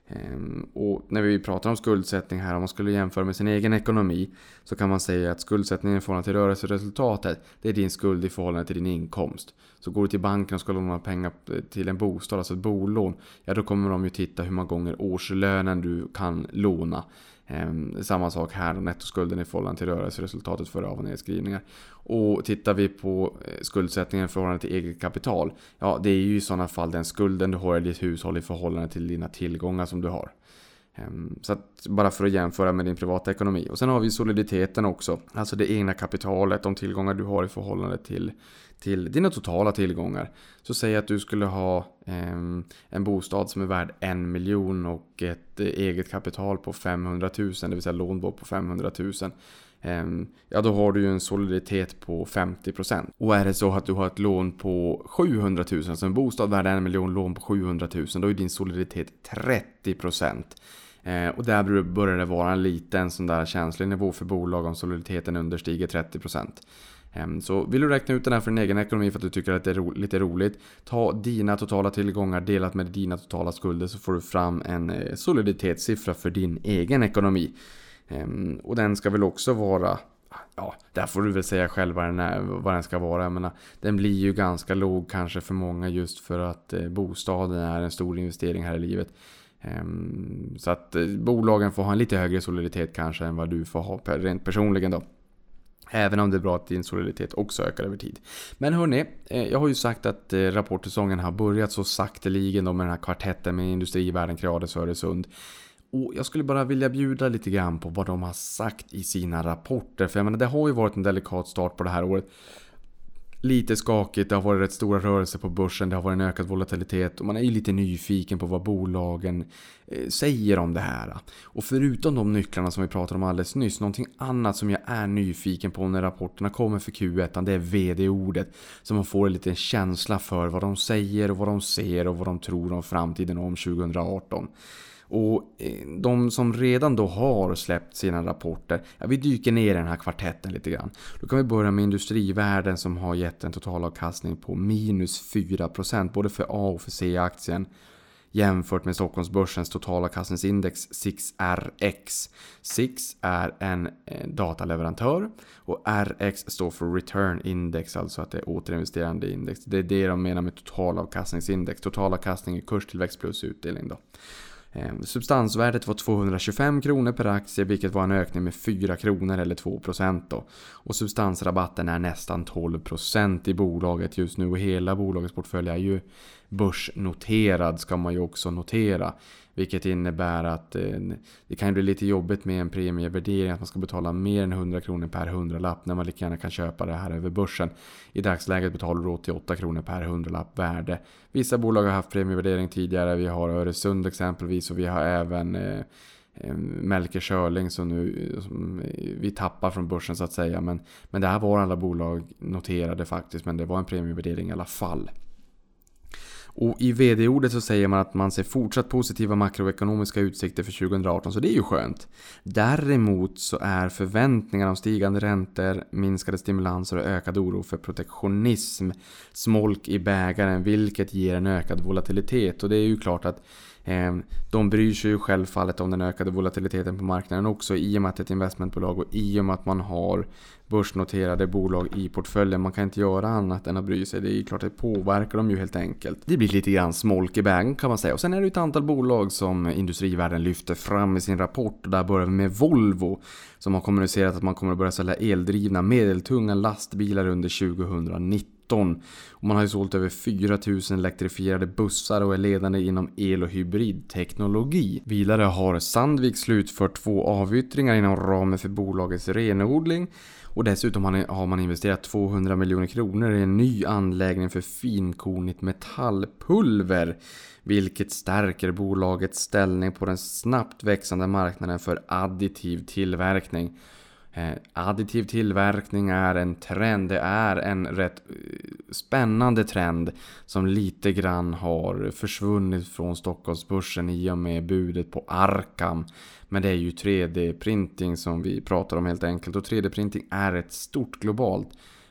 Eh, och när vi pratar om skuldsättning här, om man skulle jämföra med sin egen ekonomi så kan man säga att skuldsättningen i förhållande till rörelseresultatet det är din skuld i förhållande till din inkomst. Så går du till banken och ska låna pengar eh, till en bostad, alltså ett bolån, ja då kommer de ju titta hur många gånger årslönen du kan låna. Ehm, samma sak här, nettoskulden i förhållande till rörelseresultatet före av och nedskrivningar. Och tittar vi på eh, skuldsättningen i förhållande till eget kapital. Ja, det är ju i sådana fall den skulden du har i ditt hushåll i förhållande till dina tillgångar som du har. Ehm, så att, bara för att jämföra med din privata ekonomi. Och sen har vi soliditeten också. Alltså det egna kapitalet, de tillgångar du har i förhållande till, till dina totala tillgångar. Så säg att du skulle ha eh, en bostad som är värd en miljon och ett eh, eget kapital på 500 000, det vill säga lånbok på 500 000. Eh, ja, då har du ju en soliditet på 50%. Och är det så att du har ett lån på 700 000, alltså en bostad värd en miljon, lån på 700 000, då är din soliditet 30%. Eh, och där börjar det vara en liten sån där känslig nivå för bolag om soliditeten understiger 30%. Ehm, så vill du räkna ut den här för din egen ekonomi för att du tycker att det är ro lite roligt. Ta dina totala tillgångar delat med dina totala skulder så får du fram en eh, soliditetssiffra för din egen ekonomi. Ehm, och den ska väl också vara Ja, där får du väl säga själv vad den, är, vad den ska vara. Jag menar, den blir ju ganska låg kanske för många just för att eh, bostaden är en stor investering här i livet. Ehm, så att eh, bolagen får ha en lite högre soliditet kanske än vad du får ha rent personligen då. Även om det är bra att din soliditet också ökar över tid. Men hörni, eh, jag har ju sagt att eh, rapportsäsongen har börjat så sakteligen med den här kvartetten med Industrivärden, Creades och Öresund. Och jag skulle bara vilja bjuda lite grann på vad de har sagt i sina rapporter. För jag menar, det har ju varit en delikat start på det här året lite skakigt, det har varit rätt stora rörelser på börsen, det har varit en ökad volatilitet och man är ju lite nyfiken på vad bolagen eh, säger om det här. Och förutom de nycklarna som vi pratade om alldeles nyss, någonting annat som jag är nyfiken på när rapporterna kommer för Q1, det är VD-ordet. Så man får en liten känsla för vad de säger och vad de ser och vad de tror om framtiden om 2018. Och eh, de som redan då har släppt sina rapporter, ja, vi dyker ner i den här kvartetten lite grann. Då kan vi börja med industrivärden som har gett en totalavkastning på minus 4% både för A och för C-aktien jämfört med Stockholmsbörsens totalavkastningsindex 6RX. 6 är en eh, dataleverantör och RX står för Return Index, alltså att det är återinvesterande index. Det är det de menar med totalavkastningsindex. Totalavkastning är kurstillväxt plus utdelning då. Ehm, substansvärdet var 225 kronor per aktie vilket var en ökning med 4 kronor eller 2% då. Och substansrabatten är nästan 12% i bolaget just nu och hela bolagets portfölj är ju börsnoterad ska man ju också notera. Vilket innebär att eh, det kan bli lite jobbigt med en premievärdering. Att man ska betala mer än 100 kronor per hundralapp när man lika gärna kan köpa det här över börsen. I dagsläget betalar du 88 kronor per hundralapp värde. Vissa bolag har haft premievärdering tidigare. Vi har Öresund exempelvis och vi har även eh, eh, Melker Schörling som nu som vi tappar från börsen så att säga. Men, men det här var alla bolag noterade faktiskt. Men det var en premievärdering i alla fall. Och i vd-ordet så säger man att man ser fortsatt positiva makroekonomiska utsikter för 2018, så det är ju skönt. Däremot så är förväntningar om stigande räntor, minskade stimulanser och ökad oro för protektionism smolk i bägaren, vilket ger en ökad volatilitet. Och det är ju klart att Ehm, de bryr sig ju självfallet om den ökade volatiliteten på marknaden också i och med att det är ett investmentbolag och i och med att man har börsnoterade bolag i portföljen. Man kan inte göra annat än att bry sig. Det är ju klart att det påverkar dem ju helt enkelt. Det blir lite grann smolk i bägaren kan man säga. Och sen är det ju ett antal bolag som Industrivärden lyfter fram i sin rapport. Och där börjar vi med Volvo som har kommunicerat att man kommer att börja sälja eldrivna medeltunga lastbilar under 2019. Och man har ju sålt över 4000 elektrifierade bussar och är ledande inom el och hybridteknologi. Vidare har Sandvik slutfört två avyttringar inom ramen för bolagets renodling. Och dessutom har man investerat 200 miljoner kronor i en ny anläggning för finkornigt metallpulver. Vilket stärker bolagets ställning på den snabbt växande marknaden för additiv tillverkning. Eh, additiv tillverkning är en trend, det är en rätt eh, spännande trend som lite grann har försvunnit från Stockholmsbörsen i och med budet på Arkam. Men det är ju 3D-printing som vi pratar om helt enkelt och 3D-printing är ett stort globalt.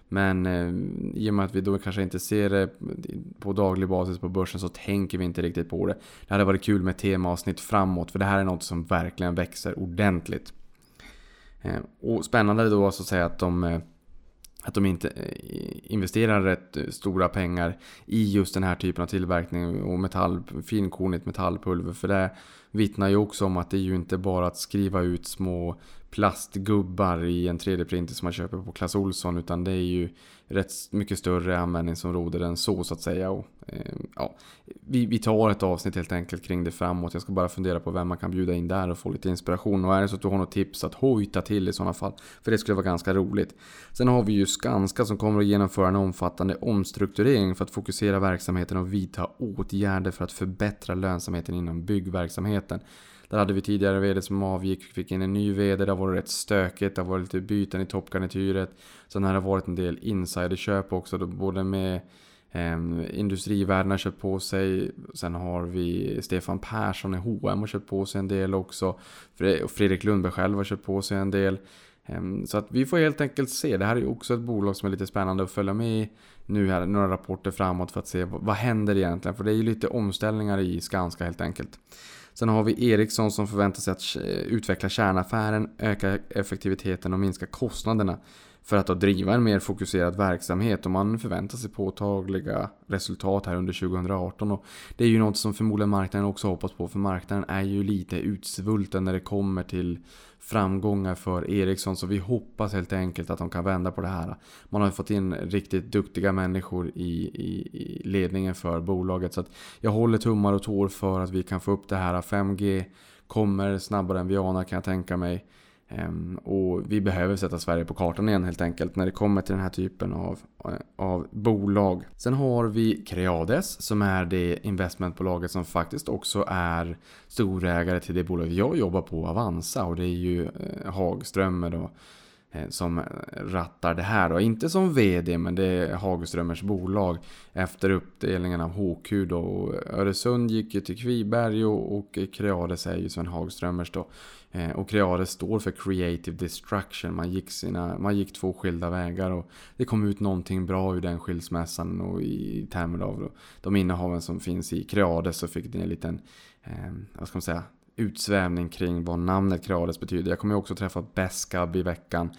Men eh, i och med att vi då kanske inte ser det på daglig basis på börsen så tänker vi inte riktigt på det. Det hade varit kul med temaavsnitt framåt för det här är något som verkligen växer ordentligt. Eh, och spännande då så att säga att de, eh, att de inte eh, investerar rätt stora pengar i just den här typen av tillverkning och metall, finkornigt metallpulver. För det vittnar ju också om att det är ju inte bara att skriva ut små plastgubbar i en 3D-printer som man köper på Clas Ohlson. utan det är ju rätt mycket större användningsområde än så så att säga. Och, eh, ja, vi, vi tar ett avsnitt helt enkelt kring det framåt. Jag ska bara fundera på vem man kan bjuda in där och få lite inspiration. Och är det så att du har något tips att hojta till i sådana fall. För det skulle vara ganska roligt. Sen har vi ju Skanska som kommer att genomföra en omfattande omstrukturering för att fokusera verksamheten och vidta åtgärder för att förbättra lönsamheten inom byggverksamheten. Där hade vi tidigare VD som avgick, fick in en ny VD, det har varit rätt stökigt, det har varit lite byten i toppgarnityret. Sen har det varit en del insiderköp också, då, både med eh, Industrivärden har köpt på sig. Sen har vi Stefan Persson i H&M har köpt på sig en del också. Fredrik Lundberg själv har köpt på sig en del. Ehm, så att vi får helt enkelt se. Det här är ju också ett bolag som är lite spännande att följa med i nu här, några rapporter framåt för att se vad händer egentligen. För det är ju lite omställningar i Skanska helt enkelt. Sen har vi Ericsson som förväntar sig att eh, utveckla kärnaffären, öka effektiviteten och minska kostnaderna för att då driva en mer fokuserad verksamhet. Och man förväntar sig påtagliga resultat här under 2018 och det är ju något som förmodligen marknaden också hoppas på för marknaden är ju lite utsvulten när det kommer till framgångar för Ericsson så vi hoppas helt enkelt att de kan vända på det här. Man har fått in riktigt duktiga människor i, i, i ledningen för bolaget så att jag håller tummar och tår för att vi kan få upp det här. 5G kommer snabbare än vi anar kan jag tänka mig. Ehm, och vi behöver sätta Sverige på kartan igen helt enkelt när det kommer till den här typen av, eh, av bolag. Sen har vi Creades som är det investmentbolaget som faktiskt också är storägare till det bolag jag jobbar på, Avanza. Och det är ju eh, Hagströmer då eh, som rattar det här. Och inte som VD, men det är Hagströmers bolag. Efter uppdelningen av HQ då. Öresund gick ju till Kviberg och, och Creades är ju Sven Hagströmers då. Eh, och Creades står för Creative Destruction. Man gick, sina, man gick två skilda vägar och det kom ut någonting bra ur den skilsmässan och i termer av de innehaven som finns i Creades så fick det en liten, eh, vad ska man säga, utsvävning kring vad namnet Creades betyder. Jag kommer också träffa Beskab i veckan.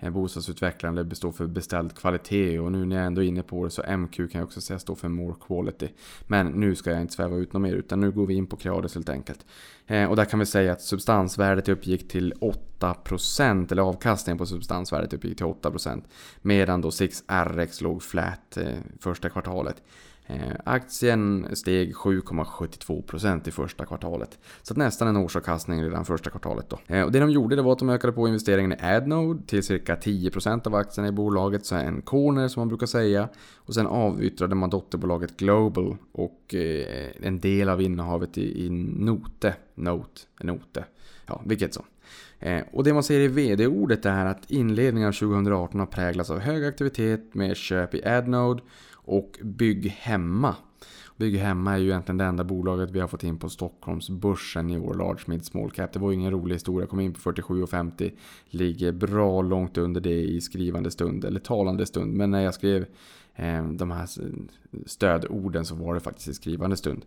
Bostadsutvecklaren det består för beställd kvalitet och nu när jag ändå är inne på det så MQ kan jag också säga står för more quality. Men nu ska jag inte sväva ut något mer utan nu går vi in på Creades helt enkelt. Eh, och där kan vi säga att substansvärdet uppgick till 8% eller avkastningen på substansvärdet uppgick till 8% medan då 6RX låg flat eh, första kvartalet. Eh, aktien steg 7,72% i första kvartalet. Så nästan en årsavkastning redan första kvartalet då. Eh, och det de gjorde det var att de ökade på investeringen i Adnode till cirka 10% av aktierna i bolaget, så en corner som man brukar säga. Och sen avyttrade man dotterbolaget Global och eh, en del av innehavet i, Note. Note, Note. Ja, vilket så. Och det man ser i vd-ordet är att inledningen av 2018 har präglats av hög aktivitet med köp i Adnode och Bygg Hemma. Bygg Hemma är ju egentligen det enda bolaget vi har fått in på Stockholmsbörsen i vår large mid small cap. Det var ju ingen rolig historia, kom in på 47,50. Ligger bra långt under det i skrivande stund, eller talande stund. Men när jag skrev Ehm, de här stödorden så var det faktiskt i skrivande stund.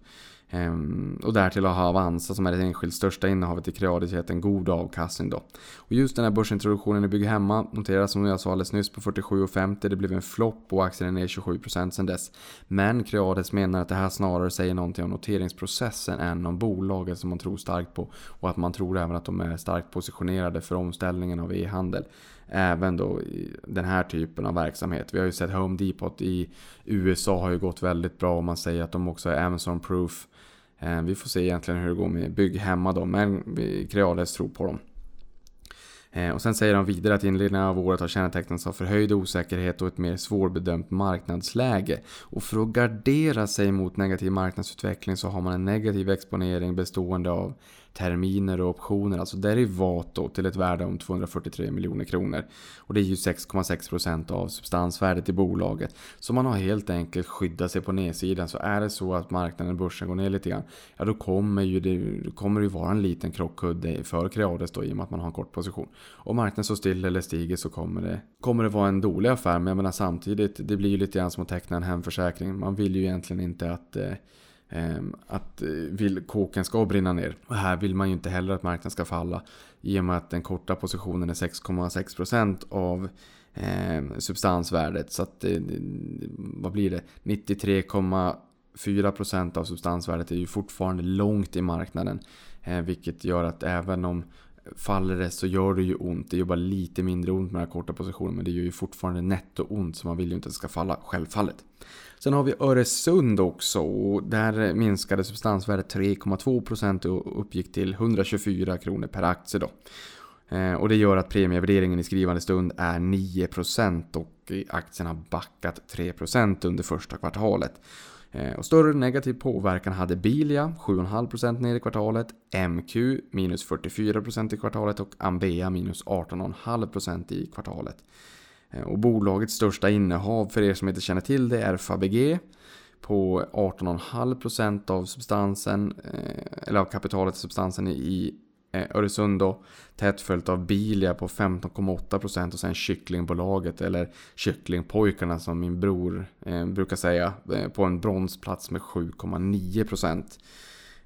Ehm, och därtill har Avanza som är det enskilt största innehavet i Creadis gett en god avkastning då. Och just den här börsintroduktionen i Bygghemma noteras som jag sa alldeles nyss på 47,50. Det blev en flopp och aktien är ner 27% sedan dess. Men Creadis menar att det här snarare säger någonting om noteringsprocessen än om bolaget som man tror starkt på. Och att man tror även att de är starkt positionerade för omställningen av e-handel även då i den här typen av verksamhet. Vi har ju sett Home Depot i USA har ju gått väldigt bra och man säger att de också är Amazon-proof. Eh, vi får se egentligen hur det går med bygg hemma då, men Creades tror på dem. Eh, och sen säger de vidare att inledningen av året har kännetecknats av förhöjd osäkerhet och ett mer svårbedömt marknadsläge. Och för att gardera sig mot negativ marknadsutveckling så har man en negativ exponering bestående av terminer och optioner, alltså derivat då, till ett värde om 243 miljoner kronor. Och det är ju 6,6% av substansvärdet i bolaget. Så man har helt enkelt skyddat sig på nedsidan. Så är det så att marknaden, börsen går ner lite grann, ja då kommer ju det, kommer det vara en liten krockkudde för Creades då i och med att man har en kort position. Om marknaden står still eller stiger så kommer det, kommer det vara en dålig affär. Men jag menar samtidigt, det blir ju lite grann som att teckna en hemförsäkring. Man vill ju egentligen inte att eh, Ehm, att eh, vill kåken ska brinna ner. Och här vill man ju inte heller att marknaden ska falla. I och med att den korta positionen är 6,6% av eh, substansvärdet. Så att eh, vad blir det? 93,4% av substansvärdet är ju fortfarande långt i marknaden. Eh, vilket gör att även om faller det så gör det ju ont. Det gör bara lite mindre ont med den här korta positionen. Men det gör ju fortfarande netto ont. Så man vill ju inte att det ska falla, självfallet. Sen har vi Öresund också och där minskade substansvärdet 3,2% och uppgick till 124 kronor per aktie då. Eh, och det gör att premievärderingen i skrivande stund är 9% och aktien har backat 3% under första kvartalet. Eh, och större negativ påverkan hade Bilia, 7,5% ner i kvartalet, MQ minus 44% i kvartalet och Ambea minus 18,5% i kvartalet. Eh, och bolagets största innehav, för er som inte känner till det, är Fabege på 18,5% av substansen, eh, eller av kapitalet i substansen i eh, Öresund då. Tätt följt av Bilia på 15,8% och sen Kycklingbolaget eller Kycklingpojkarna som min bror brukar säga på en bronsplats med 7,9%.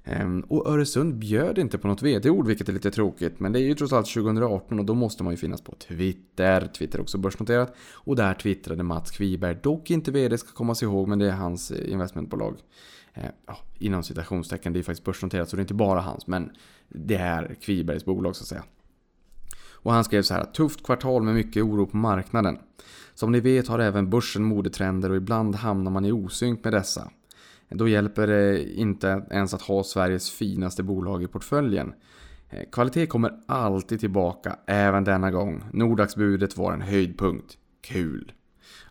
Ehm, och Öresund bjöd inte på något vd-ord, vilket är lite tråkigt. Men det är ju trots allt 2018 och då måste man ju finnas på Twitter. Twitter är också börsnoterat. Och där twittrade Mats Kviberg, dock inte vd ska komma sig ihåg, men det är hans investmentbolag. Eh, ja, inom citationstecken, det är faktiskt börsnoterat så det är inte bara hans, men det är Kvibergs bolag så att säga. Och han skrev så här, tufft kvartal med mycket oro på marknaden. Som ni vet har även börsen modetrender och ibland hamnar man i osynk med dessa. Då hjälper det inte ens att ha Sveriges finaste bolag i portföljen. Eh, kvalitet kommer alltid tillbaka, även denna gång. Nordaxbudet var en höjdpunkt. Kul!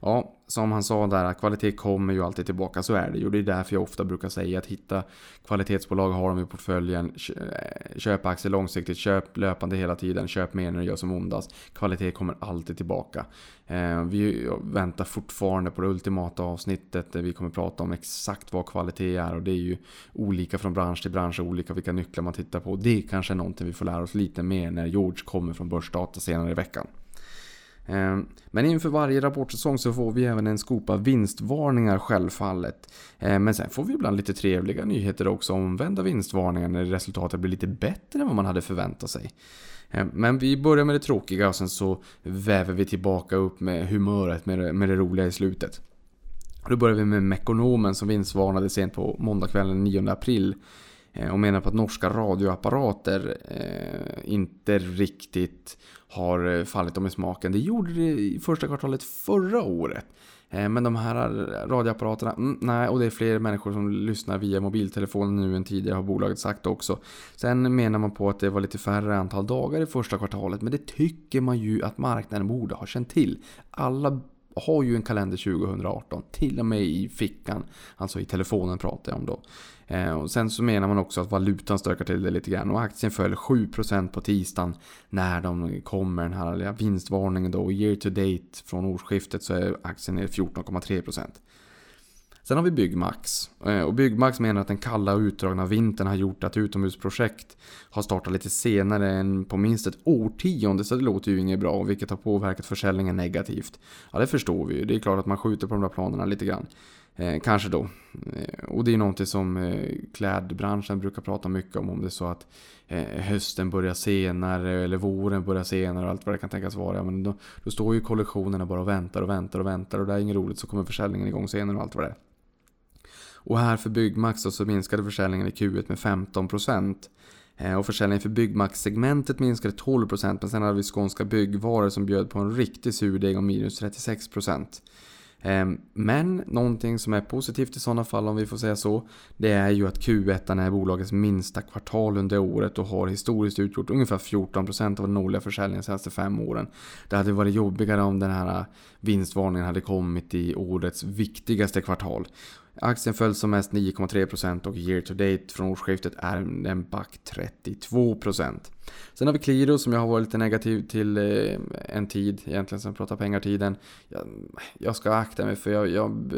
Ja, som han sa där, kvalitet kommer ju alltid tillbaka, så är det ju. Det är därför jag ofta brukar säga att hitta kvalitetsbolag, ha dem i portföljen, eh, köp aktier långsiktigt, köp löpande hela tiden, köp mer när det gör som ondast. Kvalitet kommer alltid tillbaka. Eh, vi väntar fortfarande på det ultimata avsnittet där vi kommer prata om exakt vad kvalitet är och det är ju olika från bransch till bransch, olika vilka nycklar man tittar på. Det är kanske någonting vi får lära oss lite mer när George kommer från Börsdata senare i veckan. Ehm, men inför varje rapportsäsong så får vi även en skopa vinstvarningar självfallet. Ehm, men sen får vi ibland lite trevliga nyheter också, omvända vinstvarningar när resultatet blir lite bättre än vad man hade förväntat sig. Ehm, men vi börjar med det tråkiga och sen så väver vi tillbaka upp med humöret, med det, med det roliga i slutet. Då börjar vi med Mekonomen som vinstvarnade sent på måndagskvällen 9 april Eh, och menar på att norska radioapparater eh, inte riktigt har eh, fallit dem i smaken. Det gjorde det i första kvartalet förra året. Men de här radioapparaterna, mm, nej, och det är fler människor som lyssnar via mobiltelefonen nu än tidigare har bolaget sagt också. Sen menar man på att det var lite färre antal dagar i första kvartalet, men det tycker man ju att marknaden borde ha känt till. Alla har ju en kalender 2018, till och med i fickan, alltså i telefonen pratar jag om då. Eh, och sen så menar man också att valutan stökar till det lite grann och aktien föll 7% på tisdagen när de kom med den här vinstvarningen då. Year to date från årsskiftet så är aktien ner 14,3%. Sen har vi Byggmax. Eh, och Byggmax menar att den kalla och utdragna vintern har gjort att utomhusprojekt har startat lite senare än på minst ett årtionde. Så det låter ju inget bra, vilket har påverkat försäljningen negativt. Ja, det förstår vi ju. Det är klart att man skjuter på de där planerna lite grann. Eh, kanske då. Eh, och det är någonting som eh, klädbranschen brukar prata mycket om. Om det är så att eh, hösten börjar senare eller våren börjar senare och allt vad det kan tänkas vara. Ja, men då, då står ju kollektionerna bara och väntar och väntar och väntar och det är inget roligt så kommer försäljningen igång senare och allt vad det är. Och här för Byggmax så minskade försäljningen i Q1 med 15%. Eh, och försäljningen för Byggmax-segmentet minskade 12% men sen hade vi Skånska Byggvaror som bjöd på en riktig surdeg om minus 36%. Ehm, men någonting som är positivt i sådana fall om vi får säga så. Det är ju att Q1 är bolagets minsta kvartal under året och har historiskt utgjort ungefär 14% av den årliga försäljningen de senaste fem åren. Det hade varit jobbigare om den här vinstvarningen hade kommit i årets viktigaste kvartal. Aktien föll som mest 9,3% och year to date från årsskiftet är den back 32%. Sen har vi Qliro som jag har varit lite negativ till eh, en tid, egentligen sen pratar pengartiden. Jag, jag ska akta mig för jag, jag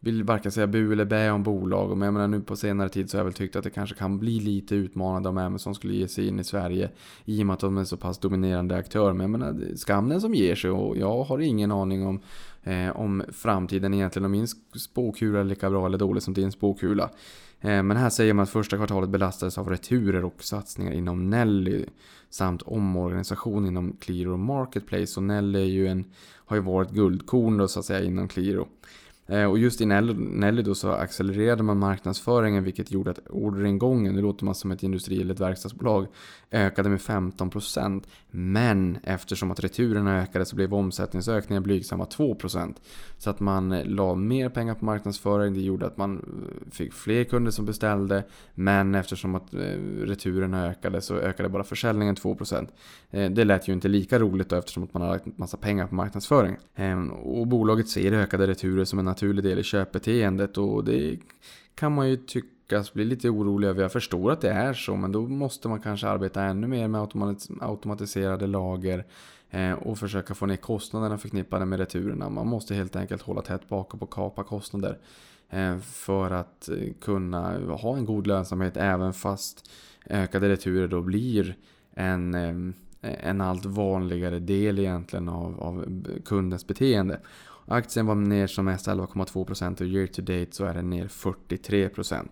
vill varken säga bu eller bä om bolag. Men jag menar nu på senare tid så har jag väl tyckt att det kanske kan bli lite utmanande om Amazon skulle ge sig in i Sverige. I och med att de är så pass dominerande aktör. Men jag menar, skam den som ger sig och jag har ingen aning om eh, om framtiden egentligen. Om min spåkula är lika bra eller dålig som din spåkula. Eh, men här säger man att första kvartalet belastades av returer och satsningar inom Nelly samt omorganisation inom Qliro Marketplace. Och Nelly är ju en, har ju varit guldkorn då så att säga inom Qliro. Eh, och just i Nelly då så accelererade man marknadsföringen vilket gjorde att orderingången, nu låter man som ett industri eller ett verkstadsbolag, ökade med 15%. Men eftersom att returerna ökade så blev omsättningsökningen blygsamma 2%. Så att man eh, la mer pengar på marknadsföring, det gjorde att man eh, fick fler kunder som beställde. Men eftersom att returerna ökade så ökade bara försäljningen 2%. Det lät ju inte lika roligt då eftersom att man har lagt massa pengar på marknadsföring. Ehm, och bolaget ser ökade returer som en naturlig del i köpbeteendet och det kan man ju tyckas bli lite orolig över. Jag förstår att det är så men då måste man kanske arbeta ännu mer med automatiserade lager eh, och försöka få ner kostnaderna förknippade med returerna. Man måste helt enkelt hålla tätt bakom och kapa kostnader eh, för att eh, kunna ha en god lönsamhet även fast ökade returer då blir en, en allt vanligare del egentligen av, av kundens beteende. Aktien var ner som mest 11,2% och year to date så är den ner 43%.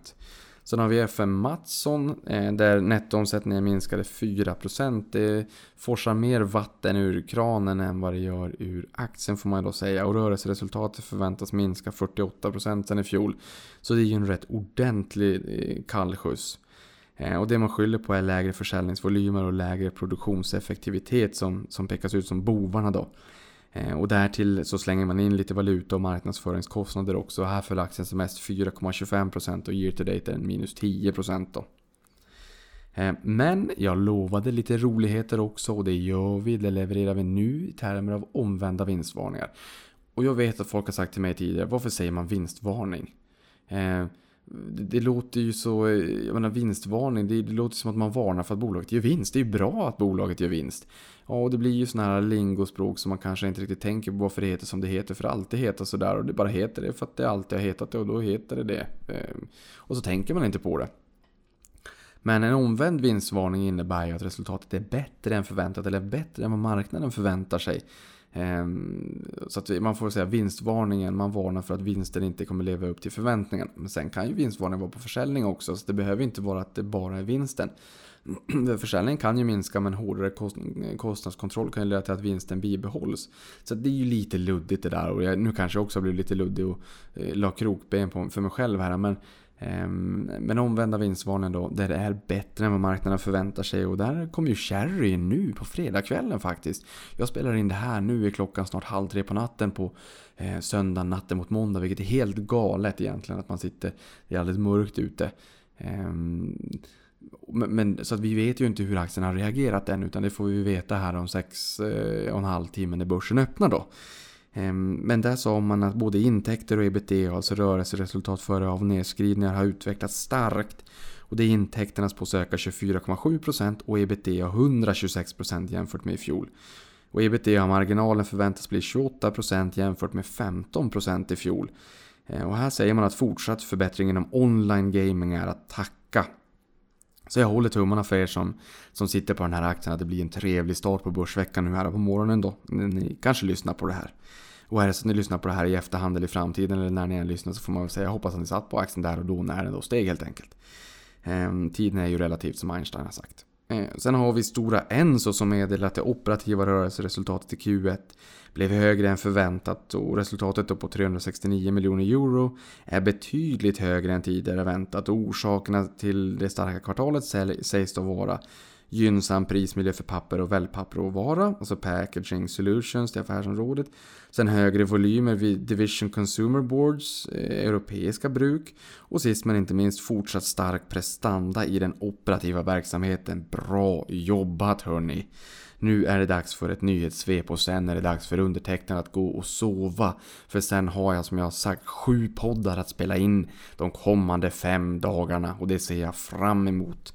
Sen har vi FM Mattsson eh, där nettoomsättningen minskade 4%. Det forsar mer vatten ur kranen än vad det gör ur aktien får man då säga. Och rörelseresultatet förväntas minska 48% sen i fjol. Så det är ju en rätt ordentlig eh, kallskjuts. Eh, och det man skyller på är lägre försäljningsvolymer och lägre produktionseffektivitet som, som pekas ut som bovarna då. Eh, och därtill så slänger man in lite valuta och marknadsföringskostnader också. Här föll aktien som mest 4,25% och year to date är den minus 10% då. Eh, men jag lovade lite roligheter också och det gör vi, det levererar vi nu i termer av omvända vinstvarningar. Och jag vet att folk har sagt till mig tidigare, varför säger man vinstvarning? Eh, det, det, låter ju så, jag menar vinstvarning, det, det, låter som att man varnar för att bolaget gör vinst. Det är ju bra att bolaget gör vinst. Ja, och det blir ju sådana här lingospråk som man kanske inte riktigt tänker på varför det heter som det heter. För det alltid heter sådär och det bara heter det för att det alltid har hetat det och då heter det det. Ehm, och så tänker man inte på det. Men en omvänd vinstvarning innebär ju att resultatet är bättre än förväntat eller bättre än vad marknaden förväntar sig. Ehm, så att man får säga vinstvarningen, man varnar för att vinsten inte kommer leva upp till förväntningen. Men sen kan ju vinstvarningen vara på försäljning också, så det behöver inte vara att det bara är vinsten. Försäljningen kan ju minska men hårdare kostnadskontroll kan ju leda till att vinsten bibehålls. Så det är ju lite luddigt det där och jag, nu kanske jag också blir lite luddig och eh, la krokben på, för mig själv här. Men Ehm, men omvända vinstvarningen då, där det är bättre än vad marknaden förväntar sig. Och där kommer ju Cherry nu på fredagskvällen faktiskt. Jag spelar in det här nu, är klockan snart halv tre på natten på eh, söndag natten mot måndag. Vilket är helt galet egentligen att man sitter, det är alldeles mörkt ute. Eh, men, så att vi vet ju inte hur aktien har reagerat än utan det får vi veta här om sex eh, och en halv timme när börsen öppnar då. Ehm, men där sa man att både intäkter och ebitda, alltså rörelseresultat före av nedskrivningar, har utvecklats starkt. Och det är intäkternas på söka 24,7% och ebitda 126% jämfört med i fjol. Och ebitda-marginalen förväntas bli 28% jämfört med 15% i fjol. Ehm, och här säger man att fortsatt förbättring inom online gaming är att tacka. Så jag håller tummarna för er som, som sitter på den här aktien att det blir en trevlig start på börsveckan nu här på morgonen då. Ni kanske lyssnar på det här. Och är det så att ni lyssnar på det här i efterhand eller i framtiden eller när ni än lyssnar så får man väl säga jag hoppas att ni satt på axeln där och då när den då steg helt enkelt. Ehm, tiden är ju relativt som Einstein har sagt. Ehm, sen har vi Stora Enso som meddelar att det operativa rörelseresultatet i Q1 blev högre än förväntat och resultatet då på 369 miljoner euro är betydligt högre än tidigare väntat och orsakerna till det starka kvartalet sägs då vara gynnsam prismiljö för papper och wellpapperåvara, alltså Packaging Solutions, det affärsområdet. Sen högre volymer vid Division Consumer Boards, eh, europeiska bruk. Och sist men inte minst fortsatt stark prestanda i den operativa verksamheten. Bra jobbat hörni! Nu är det dags för ett nyhetssvep och sen är det dags för undertecknad att gå och sova. För sen har jag som jag sagt sju poddar att spela in de kommande fem dagarna och det ser jag fram emot.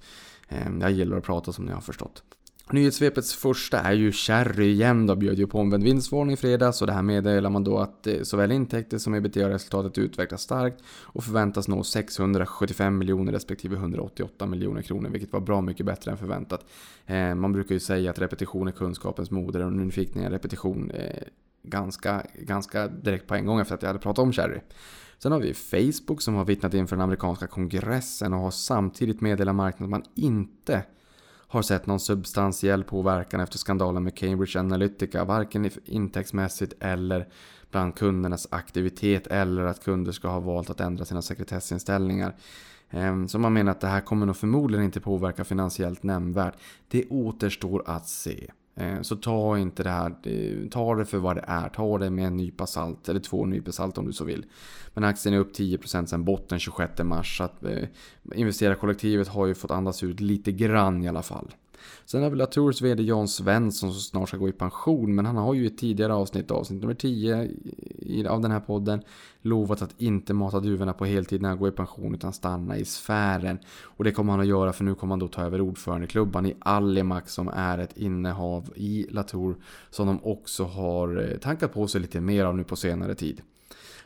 Ehm, jag gillar att prata som ni har förstått. Nyhetssvepets första är ju Cherry igen då, bjöd ju på omvänd vinstvarning i fredags och det här meddelar man då att eh, såväl intäkter som ebitda-resultatet utvecklas starkt och förväntas nå 675 miljoner respektive 188 miljoner kronor, vilket var bra mycket bättre än förväntat. Eh, man brukar ju säga att repetition är kunskapens moder och nu fick ni en repetition eh, ganska, ganska direkt på en gång efter att jag hade pratat om Cherry. Sen har vi Facebook som har vittnat inför den amerikanska kongressen och har samtidigt meddelat marknaden att man inte har sett någon substantiell påverkan efter skandalen med Cambridge Analytica, varken intäktsmässigt eller bland kundernas aktivitet eller att kunder ska ha valt att ändra sina sekretessinställningar. Ehm, så man menar att det här kommer nog förmodligen inte påverka finansiellt nämnvärt. Det återstår att se. Eh, så ta inte det här, eh, ta det för vad det är. Ta det med en nypa salt, eller två nypor salt om du så vill. Men aktien är upp 10% sen botten 26 mars. Så att eh, investerarkollektivet har ju fått andas ut lite grann i alla fall. Sen har vi Latours VD Jan Svensson som snart ska gå i pension. Men han har ju i tidigare avsnitt, avsnitt nummer 10 av den här podden, lovat att inte mata duvorna på heltid när han går i pension utan stanna i sfären. Och det kommer han att göra för nu kommer han då ta över ordförandeklubban i Allimax som är ett innehav i Latour som de också har eh, tankat på sig lite mer av nu på senare tid.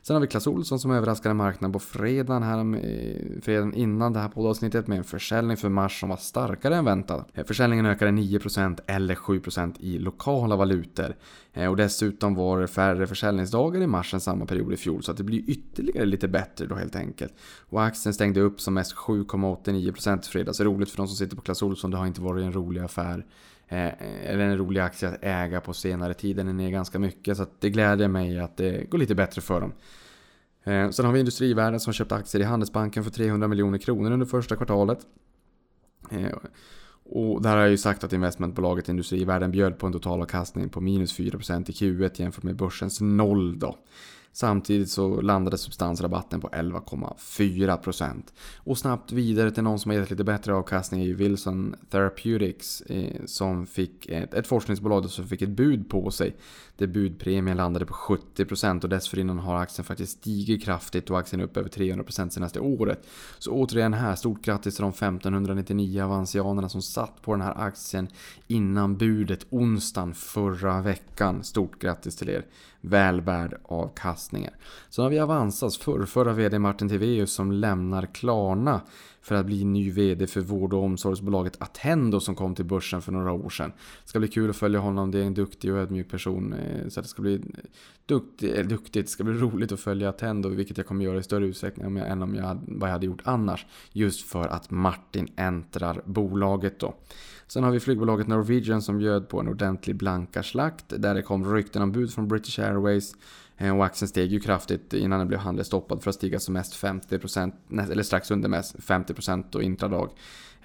Sen har vi Clas Olsson som överraskade marknaden på fredagen, här, eh, fredagen innan det här poddavsnittet med en försäljning för mars som var starkare än väntat. Eh, försäljningen ökade 9% eller 7% i lokala valutor. Eh, och dessutom var det färre försäljningsdagar i mars än samma period i fjol så att det blir ytterligare lite bättre då helt enkelt. Och aktien stängde upp som mest 7,89% i fredags. Roligt för de som sitter på Clas Olsson, det har inte varit en rolig affär Eh, eller en rolig aktie att äga på senare tid. Den är ner ganska mycket så det gläder mig att det går lite bättre för dem. Eh, sen har vi Industrivärden som köpt aktier i Handelsbanken för 300 miljoner kronor under första kvartalet. Eh, och där har jag ju sagt att investmentbolaget Industrivärden bjöd på en totalavkastning på minus 4% i Q1 jämfört med börsens noll då. Samtidigt så landade substansrabatten på 11,4%. Och snabbt vidare till någon som har gett lite bättre avkastning är ju Wilson Therapeutics eh, som fick ett, ett forskningsbolag som fick ett bud på sig. Där budpremien landade på 70% och dessförinnan har aktien faktiskt stigit kraftigt och aktien är upp över 300% senaste året. Så återigen här, stort grattis till de 1599 avansianerna som satt på den här aktien innan budet onsdagen förra veckan. Stort grattis till er! Väl värd avkastningar. Så har vi Avanzas förrförra VD Martin Tivéus som lämnar Klarna för att bli ny VD för vård och omsorgsbolaget Attendo som kom till börsen för några år sedan. Det ska bli kul att följa honom, det är en duktig och ödmjuk person. Eh, så det ska bli duktig, eh, duktigt, det ska bli roligt att följa Attendo, vilket jag kommer göra i större utsträckning än om jag, vad jag hade gjort annars. Just för att Martin äntrar bolaget då. Sen har vi flygbolaget Norwegian som bjöd på en ordentlig blankarslakt där det kom rykten om bud från British Airways Eh, och aktien steg ju kraftigt innan den blev handelsstoppad för att stiga som mest 50%, eller strax under mest 50% och intradag.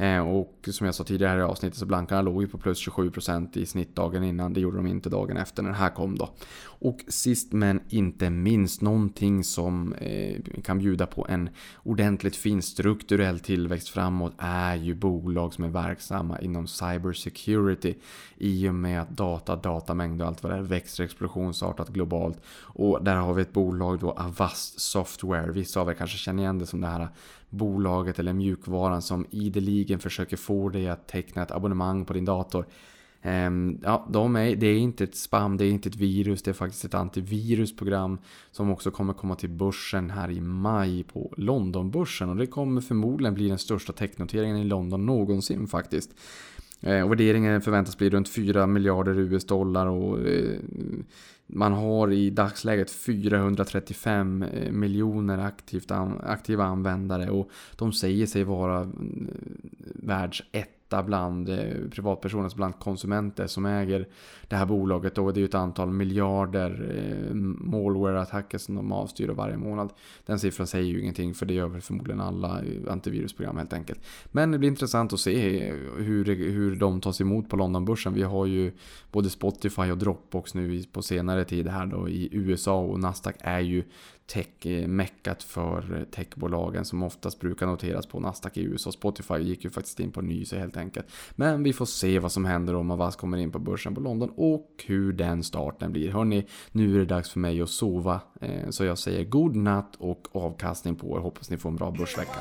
Eh, och som jag sa tidigare i avsnittet så blankarna låg ju på plus 27% i snitt dagen innan. Det gjorde de inte dagen efter när det här kom då. Och sist men inte minst någonting som eh, kan bjuda på en ordentligt fin strukturell tillväxt framåt är ju bolag som är verksamma inom cybersecurity. I och med att data, datamängd och allt vad det är växer explosionsartat globalt. Och där har vi ett bolag då Avast Software. Vissa av er kanske känner igen det som det här bolaget eller mjukvaran som ideligen försöker få dig att teckna ett abonnemang på din dator. Ehm, ja, de är, det är inte ett spam, det är inte ett virus, det är faktiskt ett antivirusprogram som också kommer komma till börsen här i maj på Londonbörsen och det kommer förmodligen bli den största technoteringen i London någonsin faktiskt. Eh, och värderingen förväntas bli runt 4 miljarder US-dollar och eh, man har i dagsläget 435 eh, miljoner aktivt, aktiva användare och de säger sig vara mm, världsett ett bland eh, privatpersoner, alltså bland konsumenter som äger det här bolaget. Och det är ju ett antal miljarder eh, malware-attacker som de avstyr varje månad. Den siffran säger ju ingenting för det gör väl förmodligen alla eh, antivirusprogram helt enkelt. Men det blir intressant att se eh, hur, hur de tas emot på Londonbörsen. Vi har ju både Spotify och Dropbox nu på senare tid här då i USA och Nasdaq är ju tech-meckat för techbolagen som oftast brukar noteras på Nasdaq i USA. Spotify gick ju faktiskt in på ny så helt enkelt. Men vi får se vad som händer om Avast kommer in på börsen på London och hur den starten blir. Hörni, nu är det dags för mig att sova. Eh, så jag säger god natt och avkastning på er. Hoppas ni får en bra börsvecka.